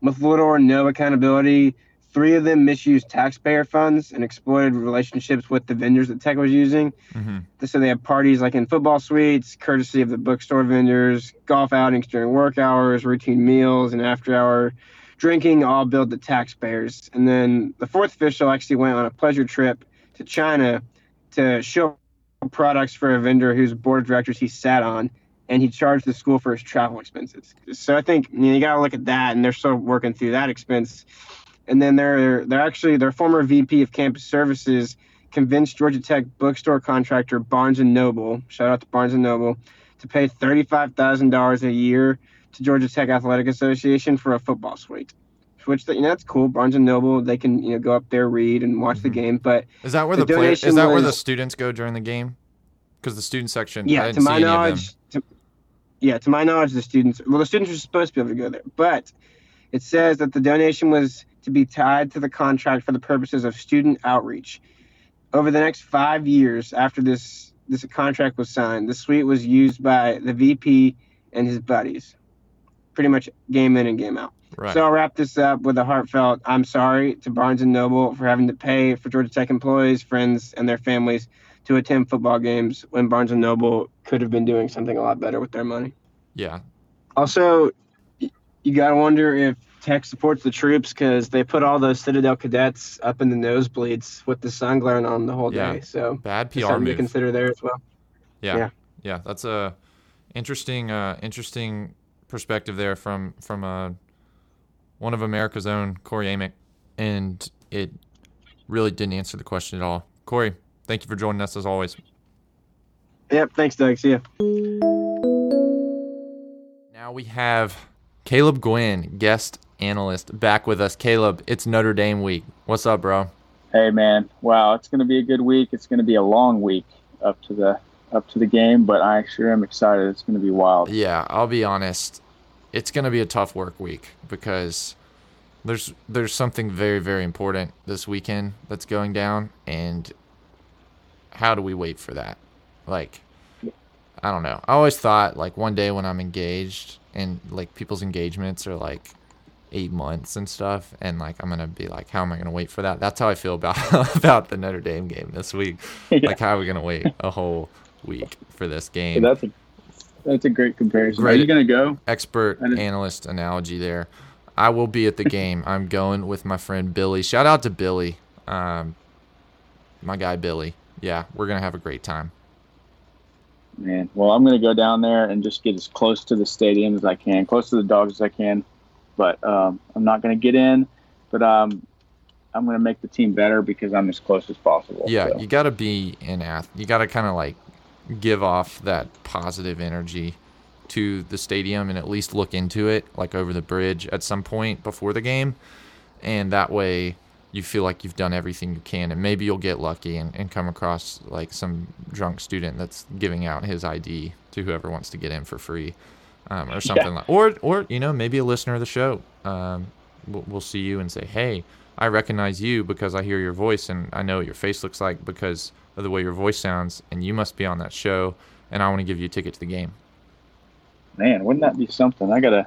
Speaker 18: with little or no accountability. Three of them misused taxpayer funds and exploited relationships with the vendors that Tech was using.
Speaker 1: Mm-hmm.
Speaker 18: So they had parties like in football suites, courtesy of the bookstore vendors, golf outings during work hours, routine meals, and after hour drinking, all billed to taxpayers. And then the fourth official actually went on a pleasure trip to China to show products for a vendor whose board of directors he sat on, and he charged the school for his travel expenses. So I think you, know, you got to look at that, and they're still working through that expense. And then they're they're actually their former VP of campus services convinced Georgia Tech bookstore contractor Barnes and Noble, shout out to Barnes and Noble, to pay thirty-five thousand dollars a year to Georgia Tech Athletic Association for a football suite. Which you know that's cool. Barnes and Noble, they can you know go up there, read, and watch the mm-hmm. game. But
Speaker 1: Is that where the, player, is that where the students go during the game? Because the student section, I
Speaker 18: yeah,
Speaker 1: didn't
Speaker 18: to my
Speaker 1: any
Speaker 18: knowledge, to, yeah, to my knowledge, the students well, the students are supposed to be able to go there, but it says that the donation was to be tied to the contract for the purposes of student outreach. Over the next five years after this this contract was signed, the suite was used by the VP and his buddies, pretty much game in and game out. Right. So I'll wrap this up with a heartfelt I'm sorry to Barnes and Noble for having to pay for Georgia Tech employees, friends, and their families to attend football games when Barnes and Noble could have been doing something a lot better with their money.
Speaker 1: Yeah.
Speaker 18: Also, you got to wonder if Tech supports the troops because they put all those Citadel cadets up in the nosebleeds with the sun glaring on the whole
Speaker 1: yeah.
Speaker 18: day. So
Speaker 1: bad PR
Speaker 18: something
Speaker 1: move.
Speaker 18: to consider there as well.
Speaker 1: Yeah. Yeah. yeah that's a interesting, uh, interesting perspective there from from uh, one of America's own Cory Amick, and it really didn't answer the question at all. Cory, thank you for joining us as always.
Speaker 18: Yep. Thanks, Doug. See ya.
Speaker 1: Now we have Caleb Guinn, guest analyst, back with us. Caleb, it's Notre Dame week. What's up, bro?
Speaker 19: Hey, man. Wow, it's going to be a good week. It's going to be a long week up to the up to the game, but I sure am excited. It's going to be wild.
Speaker 1: Yeah, I'll be honest. It's going to be a tough work week because there's there's something very very important this weekend that's going down, and how do we wait for that? Like, I don't know. I always thought like one day when I'm engaged and like people's engagements are like eight months and stuff, and like I'm gonna be like, how am I gonna wait for that? That's how I feel about about the Notre Dame game this week. Yeah. Like, how are we gonna wait a whole week for this game?
Speaker 19: that's a that's a great comparison. Great are you gonna go?
Speaker 1: Expert analyst analogy there. I will be at the game. I'm going with my friend Billy. Shout out to Billy, um, my guy Billy. Yeah, we're gonna have a great time.
Speaker 19: Man, well, I'm gonna go down there and just get as close to the stadium as I can, close to the dogs as I can. But um, I'm not gonna get in, but um, I'm gonna make the team better because I'm as close as possible.
Speaker 1: Yeah,
Speaker 19: so.
Speaker 1: you got to be in ath. You got to kind of like give off that positive energy to the stadium and at least look into it, like over the bridge at some point before the game, and that way you feel like you've done everything you can and maybe you'll get lucky and, and come across like some drunk student that's giving out his id to whoever wants to get in for free um, or something yeah. like or or you know maybe a listener of the show um, will we'll see you and say hey i recognize you because i hear your voice and i know what your face looks like because of the way your voice sounds and you must be on that show and i want to give you a ticket to the game.
Speaker 19: Man wouldn't that be something? I gotta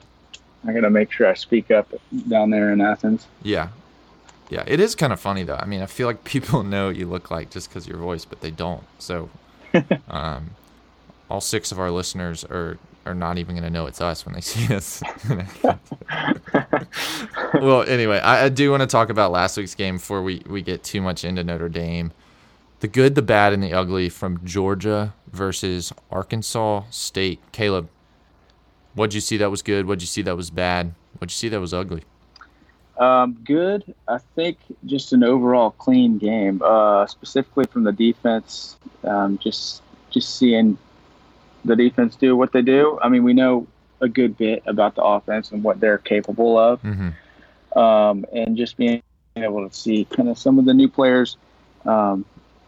Speaker 19: i gotta make sure i speak up down there in athens.
Speaker 1: Yeah yeah, it is kind of funny though. I mean, I feel like people know what you look like just because your voice, but they don't. So, um, all six of our listeners are are not even going to know it's us when they see us. well, anyway, I, I do want to talk about last week's game before we we get too much into Notre Dame. The good, the bad, and the ugly from Georgia versus Arkansas State. Caleb, what'd you see that was good? What'd you see that was bad? What'd you see that was ugly?
Speaker 19: Um, good. I think just an overall clean game, uh, specifically from the defense. Um, just just seeing the defense do what they do. I mean, we know a good bit about the offense and what they're capable of,
Speaker 1: mm-hmm.
Speaker 19: um, and just being able to see kind of some of the new players, um,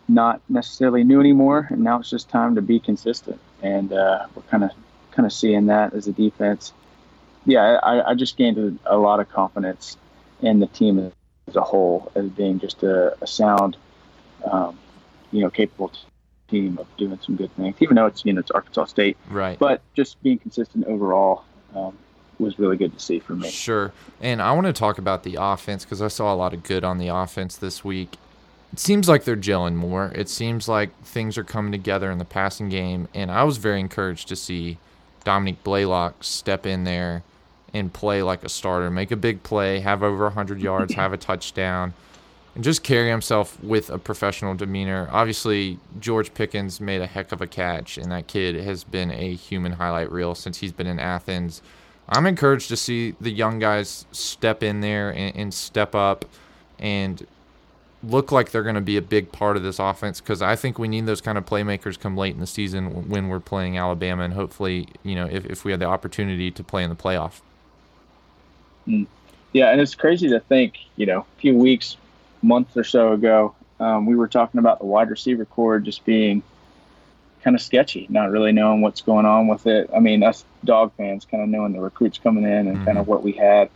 Speaker 19: not necessarily new anymore, and now it's just time to be consistent. And uh, we're kind of kind of seeing that as a defense. Yeah, I, I just gained a, a lot of confidence and the team as a whole as being just a, a sound, um, you know, capable team of doing some good things. Even though it's you know it's Arkansas State,
Speaker 1: right?
Speaker 19: But just being consistent overall. Um, was really good to see for me.
Speaker 1: Sure. And I want to talk about the offense because I saw a lot of good on the offense this week. It seems like they're gelling more. It seems like things are coming together in the passing game. And I was very encouraged to see Dominick Blaylock step in there and play like a starter, make a big play, have over 100 yards, have a touchdown, and just carry himself with a professional demeanor. Obviously, George Pickens made a heck of a catch, and that kid has been a human highlight reel since he's been in Athens. I'm encouraged to see the young guys step in there and, and step up and look like they're going to be a big part of this offense because I think we need those kind of playmakers come late in the season when we're playing Alabama and hopefully, you know, if, if we have the opportunity to play in the playoff.
Speaker 19: Mm. Yeah, and it's crazy to think, you know, a few weeks, months or so ago, um, we were talking about the wide receiver core just being kind of sketchy, not really knowing what's going on with it. I mean, us dog fans kind of knowing the recruits coming in and mm-hmm. kind of what we had.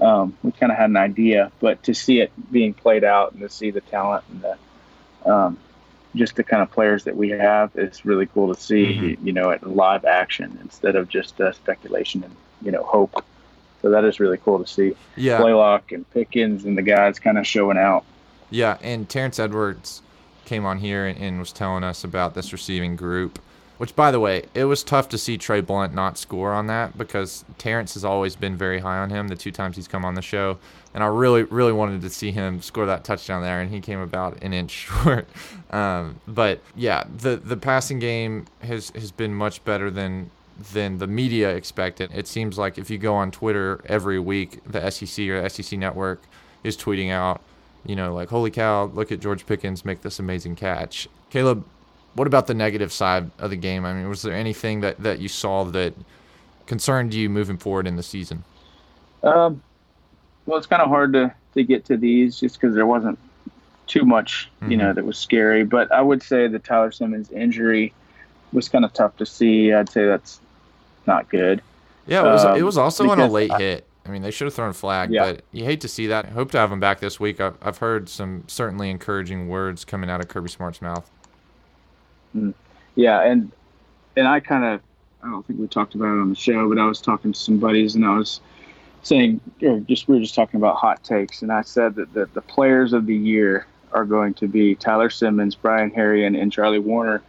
Speaker 19: Um, we kind of had an idea, but to see it being played out and to see the talent and the um, just the kind of players that we have is really cool to see. Mm-hmm. You know, at live action instead of just uh, speculation and you know hope So that is really cool to see.
Speaker 1: Yeah.
Speaker 19: Blaylock and Pickens and the guys kind of showing out.
Speaker 1: Yeah, and Terrence Edwards came on here and, and was telling us about this receiving group. Which, by the way, it was tough to see Trey Blount not score on that because Terrence has always been very high on him the two times he's come on the show. And I really, really wanted to see him score that touchdown there, and he came about an inch short. Um, but yeah, the the passing game has has been much better than than the media expected. It seems like if you go on Twitter every week, the SEC or the SEC Network is tweeting out, you know, like, holy cow, look at George Pickens make this amazing catch. Caleb, what about the negative side of the game? I mean, was there anything that, that you saw that concerned you moving forward in the season?
Speaker 19: Um, well, it's kind of hard to, to get to these just because there wasn't too much, you mm-hmm. know, that was scary. But I would say the Tyler Simmons injury was kind of tough to see. I'd say that's not good.
Speaker 1: Yeah, it was. Um, it was also on a late I, hit. I mean, they should have thrown a flag, yeah. but you hate to see that. I Hope to have him back this week. I've, I've heard some certainly encouraging words coming out of Kirby Smart's mouth.
Speaker 19: Mm. Yeah, and and I kind of I don't think we talked about it on the show, but I was talking to some buddies and I was saying, or just we were just talking about hot takes, and I said that the, the players of the year are going to be Tyler Simmons, Brian Herrien, and Charlie Woerner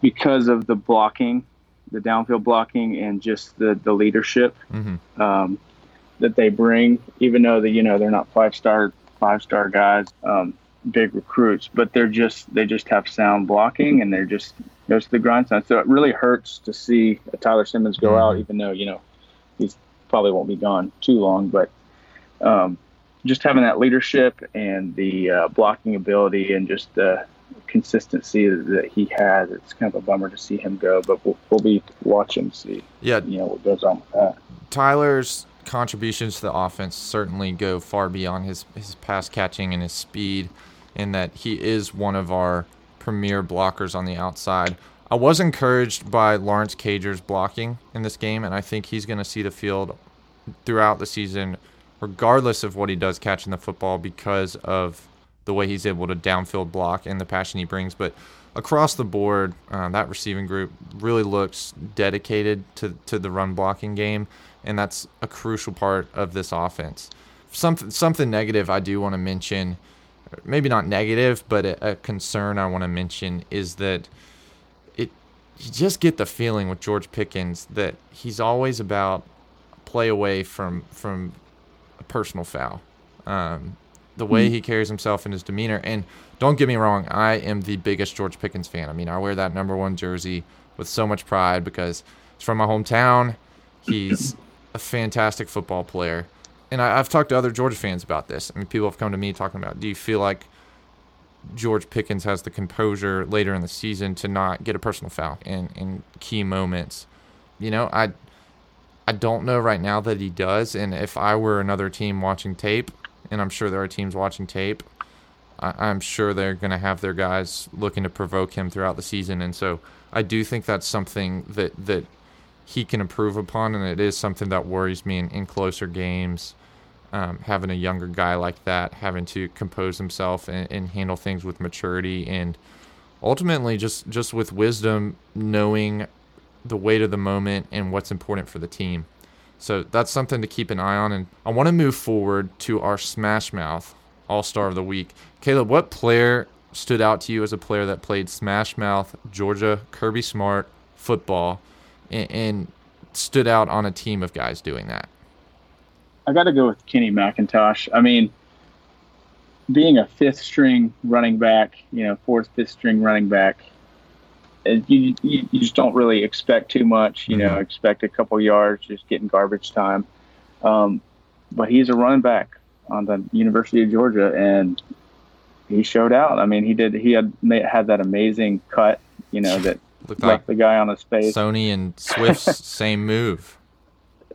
Speaker 19: because of the blocking, the downfield blocking, and just the the leadership mm-hmm. um, that they bring. Even though the you know they're not five star five star guys, um, big recruits, but they're just they just have sound blocking and they're just goes to the grindstone. So it really hurts to see Tyler Simmons go mm-hmm. out, even though you know he's probably won't be gone too long. But um, just having that leadership and the uh, blocking ability and just the consistency that he has, it's kind of a bummer to see him go. But we'll, we'll be watching to see,
Speaker 1: yeah,
Speaker 19: you know, what goes on with that.
Speaker 1: Tyler's contributions to the offense certainly go far beyond his his pass catching and his speed, in that he is one of our premier blockers on the outside. I was encouraged by Lawrence Cager's blocking in this game, and I think he's going to see the field throughout the season, regardless of what he does catching the football, because of the way he's able to downfield block and the passion he brings. But across the board, uh, that receiving group really looks dedicated to, to the run blocking game, and that's a crucial part of this offense. Something something negative I do want to mention, maybe not negative, but a, a concern I want to mention is that it you just get the feeling with George Pickens that he's always about play away from from a personal foul. Um, the way mm. he carries himself and his demeanor. And don't get me wrong, I am the biggest George Pickens fan. I mean, I wear that number one jersey with so much pride because it's from my hometown. He's a fantastic football player. And I, have talked to other Georgia fans about this. I mean, people have come to me talking about, do you feel like George Pickens has the composure later in the season to not get a personal foul in, in key moments? You know, I I don't know right now that he does. And if I were another team watching tape, and I'm sure there are teams watching tape. I, am sure they're going to have their guys looking to provoke him throughout the season, and so I do think that's something that that he can improve upon, and it is something that worries me in, in closer games. Um, having a younger guy like that, having to compose himself and, and handle things with maturity, and ultimately just just with wisdom, knowing the weight of the moment and what's important for the team. So that's something to keep an eye on. And I want to move forward to our Smash Mouth All Star of the Week. Caleb, what player stood out to you as a player that played Smash Mouth, Georgia, Kirby Smart football, and, and stood out on a team of guys doing that?
Speaker 19: I got to go with Kenny McIntosh. I mean, being a fifth string running back, you know, fourth, fifth string running back, you, you, you just don't really expect too much. You mm-hmm. know, expect a couple yards, just getting garbage time. Um, but he's a running back on the University of Georgia, and he showed out. I mean, he did. He had had that amazing cut. You know that
Speaker 1: looked like
Speaker 19: the guy on his face.
Speaker 1: Sony and Swift's same move.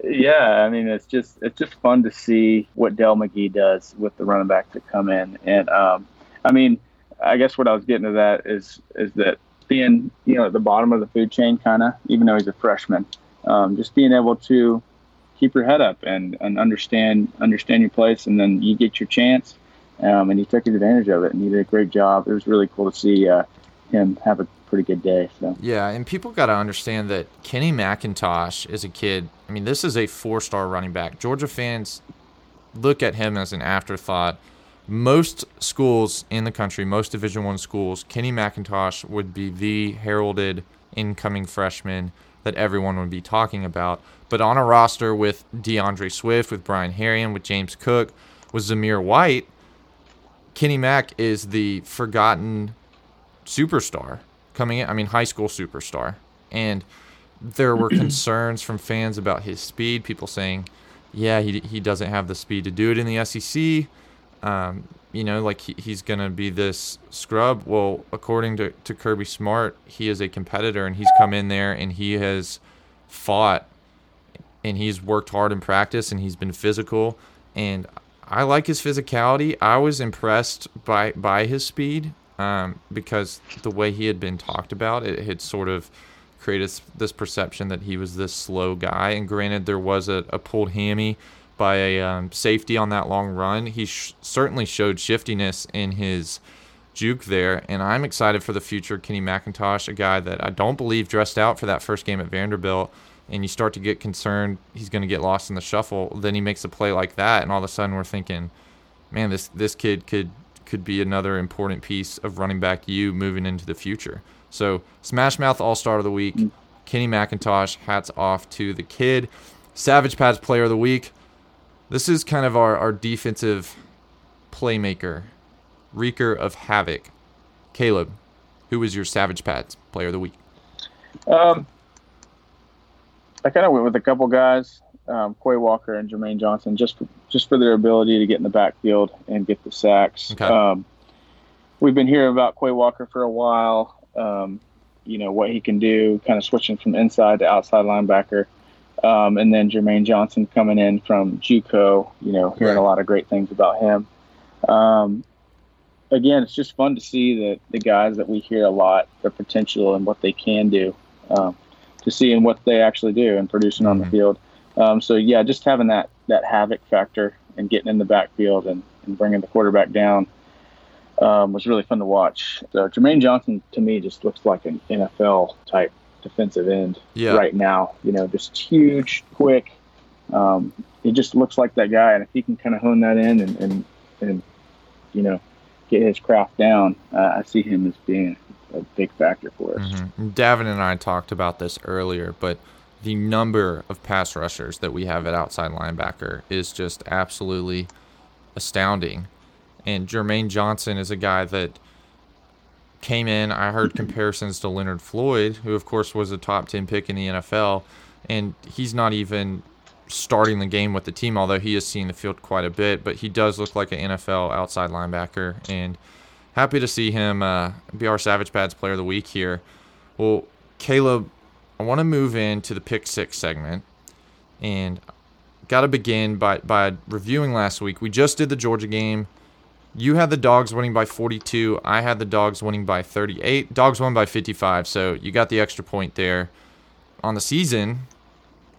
Speaker 19: Yeah, I mean, it's just it's just fun to see what Dell McGee does with the running back to come in, and um, I mean, I guess what I was getting to that is is that being you know at the bottom of the food chain, kind of, even though he's a freshman. Um, just being able to keep your head up and, and understand understand your place, and then you get your chance. Um, and he took advantage of it, and he did a great job. It was really cool to see uh, him have a pretty good day. So
Speaker 1: yeah, and people got to understand that Kenny McIntosh is a kid. I mean, this is a four-star running back. Georgia fans look at him as an afterthought. Most schools in the country, most Division One schools, Kenny McIntosh would be the heralded incoming freshman that everyone would be talking about. But on a roster with D'Andre Swift, with Brian Herrien, with James Cook, with Zamir White, Kenny Mack is the forgotten superstar coming in. I mean, high school superstar. And there were concerns from fans about his speed. People saying, yeah, he, he doesn't have the speed to do it in the SEC. Um, you know, like he, he's going to be this scrub. Well, according to, to Kirby Smart, he is a competitor and he's come in there and he has fought and he's worked hard in practice and he's been physical. And I like his physicality. I was impressed by, by his speed um, because the way he had been talked about, it had sort of created this perception that he was this slow guy. And granted, there was a, a pulled hammy by a um, safety on that long run. He sh- certainly showed shiftiness in his juke there, and I'm excited for the future. Kenny McIntosh, a guy that I don't believe dressed out for that first game at Vanderbilt, and you start to get concerned he's going to get lost in the shuffle. Then he makes a play like that, and all of a sudden we're thinking, man, this this kid could could be another important piece of running back you moving into the future. So Smash Mouth All Star of the Week, Kenny McIntosh. Hats off to the kid. Savage Pads Player of the Week. This is kind of our, our defensive playmaker, wreaker of havoc. Caleb, who was your Savage Pads player of the week?
Speaker 19: Um, I kind of went with a couple guys, um, Quay Walker and Jermaine Johnson, just for, just for their ability to get in the backfield and get the sacks.
Speaker 1: Okay.
Speaker 19: Um, we've been hearing about Quay Walker for a while. Um, you know what he can do, kind of switching from inside to outside linebacker. Um, and then Jermaine Johnson coming in from JUCO, you know, hearing
Speaker 1: Right.
Speaker 19: a lot of great things about him. Um, again, it's just fun to see that the guys that we hear a lot, their potential and what they can do, um, to see and what they actually do and producing on the field. Um, so yeah, just having that that havoc factor and getting in the backfield and, and bringing the quarterback down um, was really fun to watch. So Jermaine Johnson to me just looks like an NFL type defensive end
Speaker 1: Yeah.
Speaker 19: right now. You know, just huge, quick. Um, he just looks like that guy, and if he can kind of hone that in and and, and you know get his craft down, uh, I see him as being a big factor for us.
Speaker 1: Mm-hmm. Davin and I talked about this earlier, but the number of pass rushers that we have at outside linebacker is just absolutely astounding. And Jermaine Johnson is a guy that came in. I heard comparisons to Leonard Floyd, who, of course, was a top 10 pick in the NFL. And he's not even starting the game with the team, although he is seeing the field quite a bit. But he does look like an NFL outside linebacker. And happy to see him uh, be our Savage Pads Player of the Week here. Well, Caleb, I want to move into the pick six segment, and got to begin by by reviewing last week. We just did the Georgia game. You had the Dogs winning by 42. I had the Dogs winning by 38. Dogs won by 55, so you got the extra point there. On the season,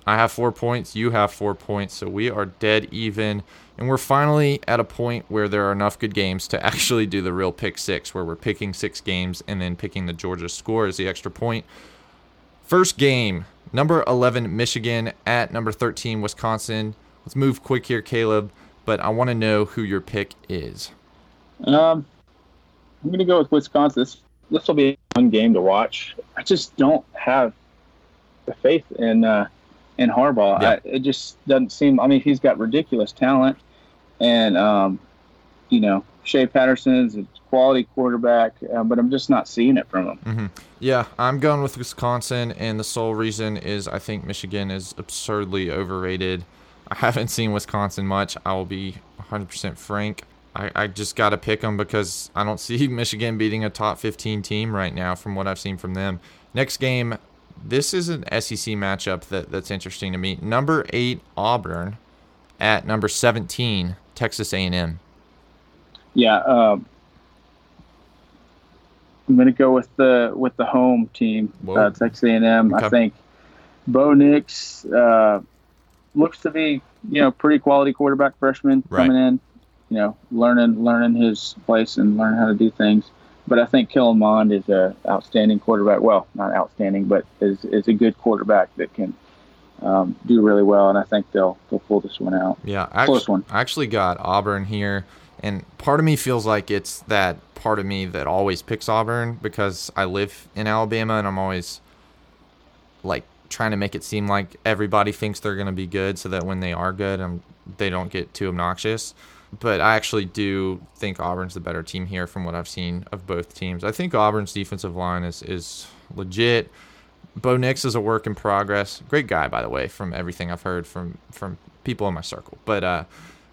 Speaker 1: I have four points. You have four points, so we are dead even. And we're finally at a point where there are enough good games to actually do the real pick six, where we're picking six games and then picking the Georgia score as the extra point. First game, number 11, Michigan at number 13, Wisconsin. Let's move quick here, Caleb, but I want to know who your pick is.
Speaker 19: Um, I'm going to go with Wisconsin. This this will be a fun game to watch. I just don't have the faith in uh, in Harbaugh.
Speaker 1: Yeah.
Speaker 19: I, it just doesn't seem. I mean, he's got ridiculous talent, and um, you know, Shea Patterson's a quality quarterback, uh, but I'm just not seeing it from him.
Speaker 1: hmm Yeah, I'm going with Wisconsin, and the sole reason is I think Michigan is absurdly overrated. I haven't seen Wisconsin much. I will be 100% frank. I, I just got to pick them because I don't see Michigan beating a top 15 team right now from what I've seen from them. Next game, this is an SEC matchup that, that's interesting to me. Number eight Auburn at number 17 Texas A&M.
Speaker 19: Yeah, um, I'm going to go with the with the home team, uh, Texas A&M.
Speaker 1: Okay.
Speaker 19: I think Bo Nix uh, looks to be you know pretty quality quarterback freshman
Speaker 1: Right.
Speaker 19: coming in, you know learning learning his place and learning how to do things. but I think Kellen Mond is a outstanding quarterback. Well, not outstanding, but is is a good quarterback that can um, do really well, and I think they'll they'll pull this one out.
Speaker 1: Yeah, I
Speaker 19: close
Speaker 1: actually,
Speaker 19: one.
Speaker 1: I actually got Auburn here, and part of me feels like it's that part of me that always picks Auburn because I live in Alabama and I'm always like trying to make it seem like everybody thinks they're going to be good, so that when they are good, um, they don't get too obnoxious. But I actually do think Auburn's the better team here from what I've seen of both teams. I think Auburn's defensive line is is legit. Bo Nix is a work in progress. Great guy, by the way, from everything I've heard from from people in my circle. But uh,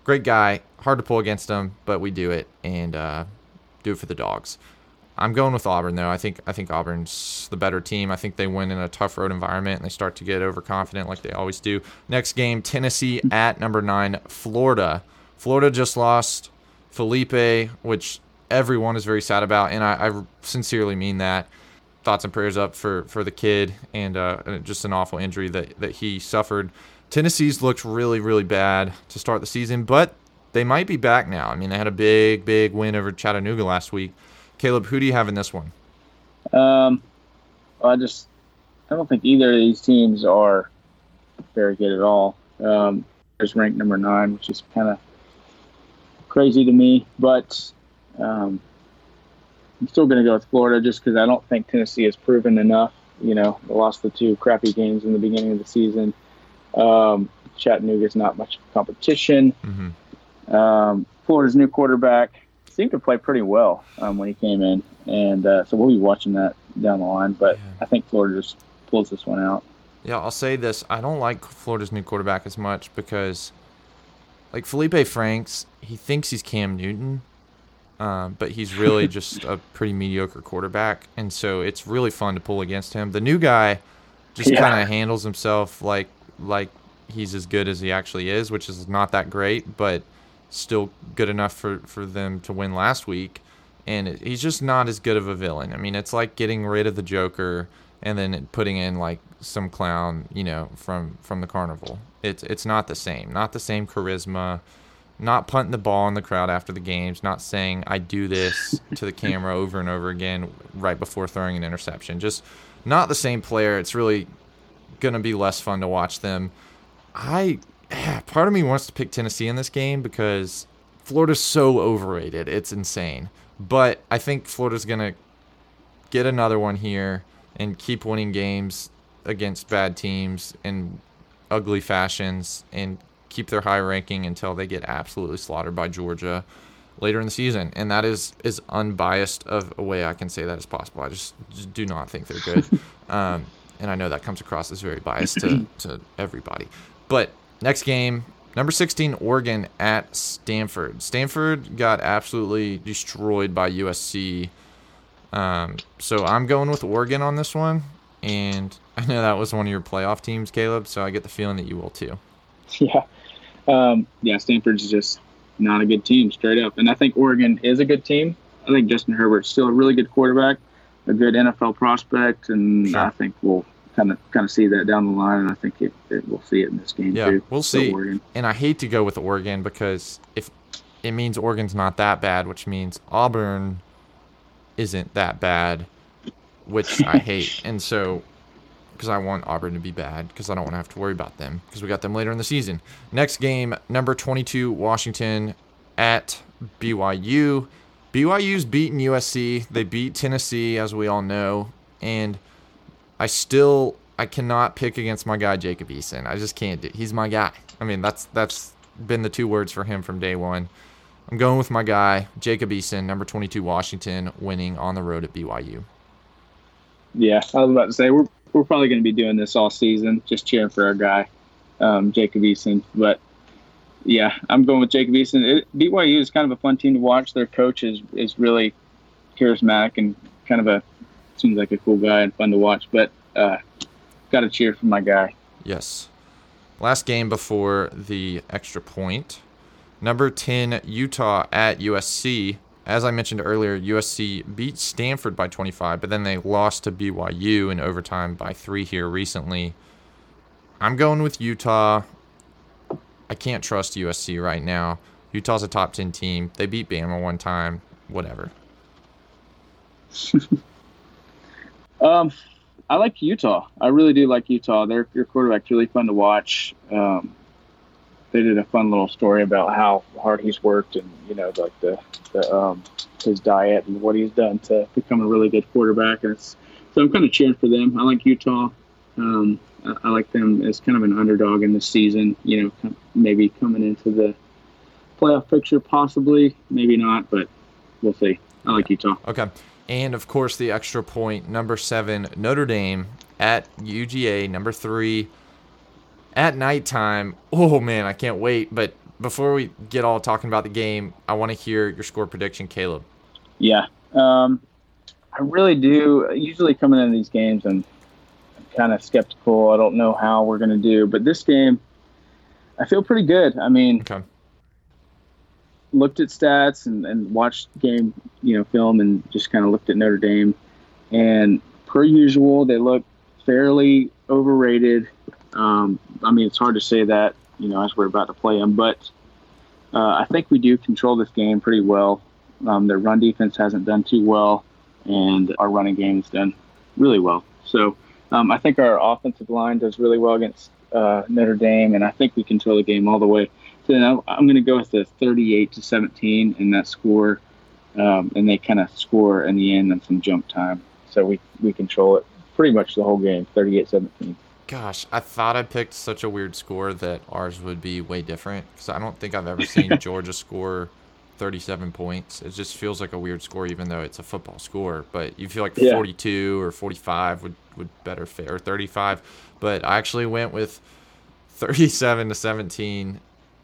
Speaker 1: great guy. Hard to pull against him, but we do it and uh, do it for the dogs. I'm going with Auburn though. I think I think Auburn's the better team. I think they win in a tough road environment and they start to get overconfident like they always do. Next game, Tennessee at number nine, Florida. Florida just lost Feleipe, which everyone is very sad about, and I, I sincerely mean that thoughts and prayers up for for the kid and uh, just an awful injury that that he suffered. Tennessee's looked really really bad to start the season, but they might be back now. I mean, they had a big big win over Chattanooga last week. Caleb, who do you have in this one?
Speaker 19: Um, I just I don't think either of these teams are very good at all. Um, there's ranked number nine, which is kind of crazy to me, but um, I'm still going to go with Florida just because I don't think Tennessee has proven enough. You know, they lost the two crappy games in the beginning of the season. Um, Chattanooga's not much competition.
Speaker 1: Mm-hmm.
Speaker 19: Um, Florida's new quarterback seemed to play pretty well um, when he came in, and uh, so we'll be watching that down the line. But yeah. I think Florida just pulls this one out.
Speaker 1: Yeah, I'll say this: I don't like Florida's new quarterback as much because, like Feleipe Franks, he thinks he's Cam Newton, um, but he's really just a pretty mediocre quarterback, and so it's really fun to pull against him. The new guy just yeah. kind of handles himself like like he's as good as he actually is, which is not that great, but still good enough for for them to win last week. And it, he's just not as good of a villain. I mean, it's like getting rid of the Joker and then putting in like some clown, you know, from from the carnival. It's it's not the same. Not the same charisma not punting the ball in the crowd after the games, not saying I do this to the camera over and over again right before throwing an interception. Just not the same player. It's really going to be less fun to watch them. I part of me wants to pick Tennessee in this game because Florida's so overrated. It's insane. But I think Florida's going to get another one here and keep winning games against bad teams in ugly fashions and keep their high ranking until they get absolutely slaughtered by Georgia later in the season. And that is as unbiased of a way I can say that as possible. I just, just do not think they're good. um, and I know that comes across as very biased to, to everybody. But next game, number 16, Oregon at Stanford. Stanford got absolutely destroyed by USC. Um, so I'm going with Oregon on this one. And I know that was one of your playoff teams, Caleb, so I get the feeling that you will too.
Speaker 19: Yeah. Um, yeah, Stanford's just not a good team, straight up. And I think Oregon is a good team. I think Justin Herbert's still a really good quarterback, a good NFL prospect, and sure. I think we'll kind of kind of see that down the line. And I think it, it we'll see it in this game
Speaker 1: yeah,
Speaker 19: too.
Speaker 1: we'll see. And I hate to go with Oregon because if it means Oregon's not that bad, which means Auburn isn't that bad, which I hate. And so because I want Auburn to be bad because I don't want to have to worry about them because we got them later in the season. Next game, number 22, Washington at BYU. BYU's beaten USC. They beat Tennessee, as we all know, and I still I cannot pick against my guy Jacob Eason. I just can't. Do, he's my guy. I mean, that's that's been the two words for him from day one. I'm going with my guy Jacob Eason, number 22, Washington, winning on the road at BYU.
Speaker 19: Yeah, I was about to say we're we're probably going to be doing this all season, just cheering for our guy, um, Jacob Eason. But yeah, I'm going with Jacob Eason. It, BYU is kind of a fun team to watch. Their coach is is really charismatic and kind of a seems like a cool guy and fun to watch. But uh, got to cheer for my guy.
Speaker 1: Yes. Last game before the extra point. Number 10, Utah at USC as I mentioned earlier, USC beat Stanford by 25, but then they lost to BYU in overtime by three here recently. I'm going with Utah. I can't trust USC right now. Utah's a top 10 team. They beat Bama one time. Whatever.
Speaker 19: um, I like Utah. I really do like Utah. Their their quarterback's really fun to watch. Um, they did a fun little story about how hard he's worked and you know like the, the um, his diet and what he's done to become a really good quarterback. And it's, so I'm kind of cheering for them. I like Utah. Um, I, I, like them as kind of an underdog in this season. You know, maybe coming into the playoff picture, possibly, maybe not, but we'll see. I like Utah.
Speaker 1: Okay. And of course, the extra point, number seven, Notre Dame at UGA, number three, at nighttime. Oh man, I can't wait. But before we get all talking about the game, I want to hear your score prediction, Caleb.
Speaker 19: Yeah, um, I really do. Usually coming into these games, I'm, I'm kind of skeptical. I don't know how we're going to do, but this game, I feel pretty good. I mean,
Speaker 1: okay.
Speaker 19: looked at stats and, and watched game, you know, film and just kind of looked at Notre Dame, and per usual, they look fairly overrated. Um, I mean, it's hard to say that, you know, as we're about to play them, but uh, I think we do control this game pretty well. Um, their run defense hasn't done too well, and our running game has done really well. So um, I think our offensive line does really well against uh, Notre Dame, and I think we control the game all the way. So then I'm going to go with the 38 to 17 in that score, um, and they kind of score in the end on some jump time. So we, we control it pretty much the whole game, 38 17.
Speaker 1: Gosh, I thought I picked such a weird score that ours would be way different because I don't think I've ever seen Georgia score 37 points. It just feels like a weird score, even though it's a football score. But you feel like yeah. 42 or 45 would, would better fit, or 35. But I actually went with 37 to 17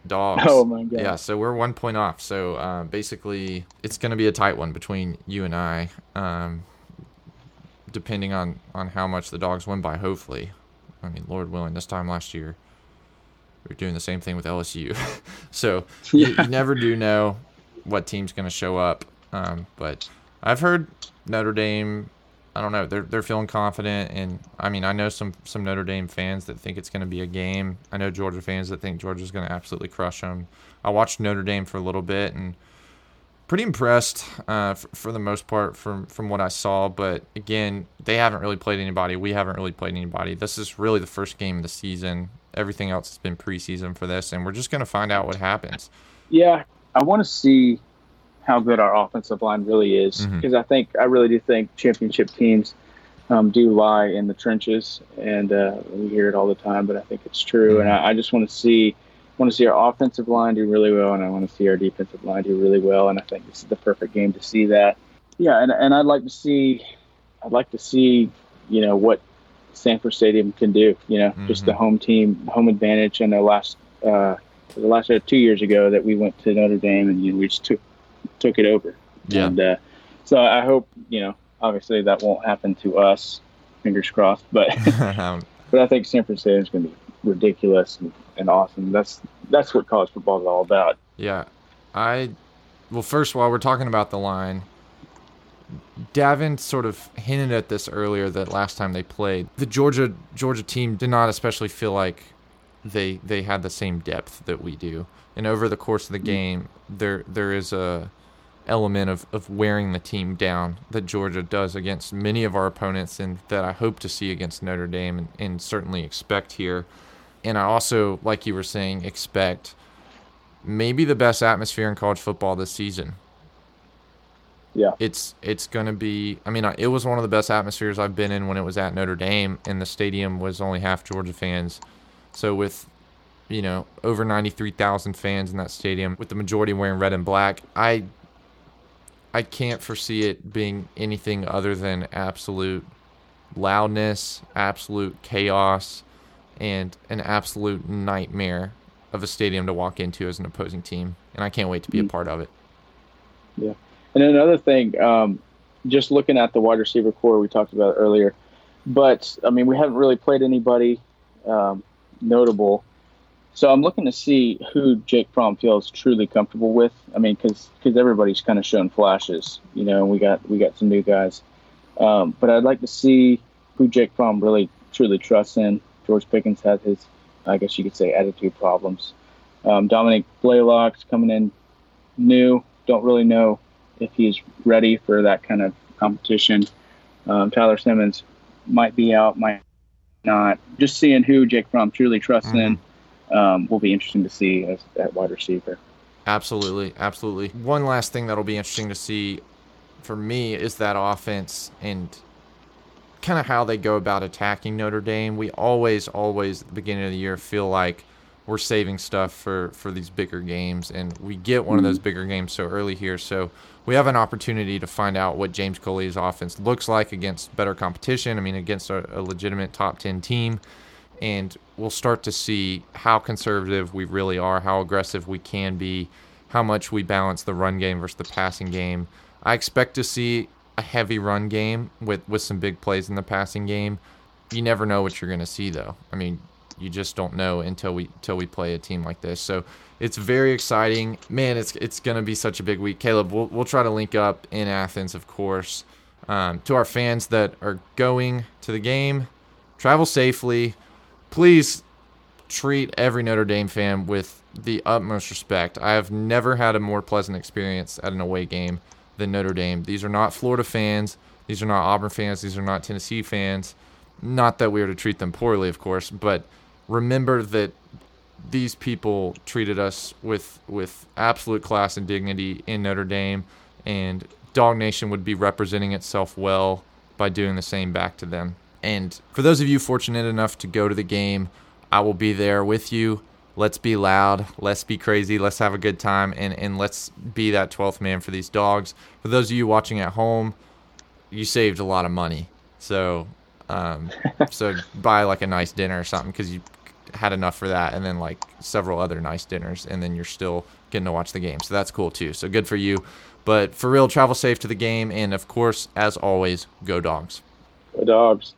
Speaker 1: dogs.
Speaker 19: Oh my god!
Speaker 1: Yeah, so we're one point off. So uh, basically, it's going to be a tight one between you and I, um, depending on on how much the dogs win by. Hopefully, I mean, Lord willing, this time last year, we are doing the same thing with LSU. so yeah. you, you, never do know what team's going to show up. Um, but I've heard Notre Dame. I don't know. They're they're feeling confident, and I mean, I know some some Notre Dame fans that think it's going to be a game. I know Georgia fans that think Georgia's going to absolutely crush them. I watched Notre Dame for a little bit, and pretty impressed uh, for, for, the most part from from what I saw. But again, they haven't really played anybody. We haven't really played anybody. This is really the first game of the season. Everything else has been preseason for this, and we're just going to find out what happens.
Speaker 19: Yeah, I want to see how good our offensive line really is because mm-hmm. I think I really do think championship teams um, do lie in the trenches, and uh, we hear it all the time. But I think it's true, mm-hmm. and I, I just want to see want to see our offensive line do really well, and I want to see our defensive line do really well. And I think this is the perfect game to see that. Yeah, and, and I'd like to see, I'd like to see, you know, what Sanford Stadium can do. You know, mm-hmm. just the home team, home advantage. And the last, uh, the last uh, two years ago that we went to Notre Dame and you know, we just took took it over.
Speaker 1: Yeah.
Speaker 19: And uh, so I hope, you know, obviously that won't happen to us. Fingers crossed, but but I think Sanford Stadium is going to be ridiculous and, and awesome. That's that's what college football is all about.
Speaker 1: Yeah, I well first while we're talking about the line, Davin sort of hinted at this earlier that last time they played, the Georgia Georgia team did not especially feel like they they had the same depth that we do. And over the course of the mm. game, there there is a element of, of wearing the team down that Georgia does against many of our opponents and that I hope to see against Notre Dame and, and certainly expect here and I also, like you were saying, expect maybe the best atmosphere in college football this season.
Speaker 19: Yeah,
Speaker 1: it's it's gonna be. I mean, it was one of the best atmospheres I've been in when it was at Notre Dame, and the stadium was only half Georgia fans. So with you know over ninety three thousand fans in that stadium, with the majority wearing red and black, I I can't foresee it being anything other than absolute loudness, absolute chaos, and an absolute nightmare of a stadium to walk into as an opposing team. And I can't wait to be a mm. part of it.
Speaker 19: Yeah. And another thing, um, just looking at the wide receiver corps we talked about earlier, but I mean, we haven't really played anybody um, notable. So I'm looking to see who Jake Fromm feels truly comfortable with. I mean, because because everybody's kind of shown flashes, you know. And we got we got some new guys, um, but I'd like to see who Jake Fromm really truly trusts in. George Pickens had his, I guess you could say, attitude problems. Um, Dominick Blaylock's coming in new. Don't really know if he's ready for that kind of competition. Um, Tyler Simmons might be out, might not. Just seeing who Jake Fromm truly trusts mm-hmm. in um, will be interesting to see as that wide receiver.
Speaker 1: Absolutely, absolutely. One last thing that'll be interesting to see for me is that offense and kind of how they go about attacking Notre Dame. We always, always at the beginning of the year feel like we're saving stuff for for these bigger games, and we get one of those mm-hmm. bigger games so early here. So we have an opportunity to find out what James Coley's offense looks like against better competition. I mean, against a, a legitimate top ten team, and we'll start to see how conservative we really are, how aggressive we can be, how much we balance the run game versus the passing game. I expect to see a heavy run game with with some big plays in the passing game. You never know what you're going to see though. I mean, you just don't know until we until we play a team like this. So it's very exciting, man. It's it's going to be such a big week. Caleb, we'll we'll try to link up in Athens, of course. Um, to our fans that are going to the game, travel safely. Please treat every Notre Dame fan with the utmost respect. I have never had a more pleasant experience at an away game than Notre Dame. These are not Florida fans. These are not Auburn fans. These are not Tennessee fans. Not that we are to treat them poorly, of course, but remember that these people treated us with with absolute class and dignity in Notre Dame, and Dog Nation would be representing itself well by doing the same back to them. And for those of you fortunate enough to go to the game, I will be there with you let's be loud, let's be crazy, let's have a good time, and, and let's be that 12th man for these dogs. For those of you watching at home, you saved a lot of money. So, um, so buy like a nice dinner or something because you had enough for that, and then like several other nice dinners, and then you're still getting to watch the game. So that's cool too. So good for you. But for real, travel safe to the game, and of course, as always, go dogs.
Speaker 19: Go dogs.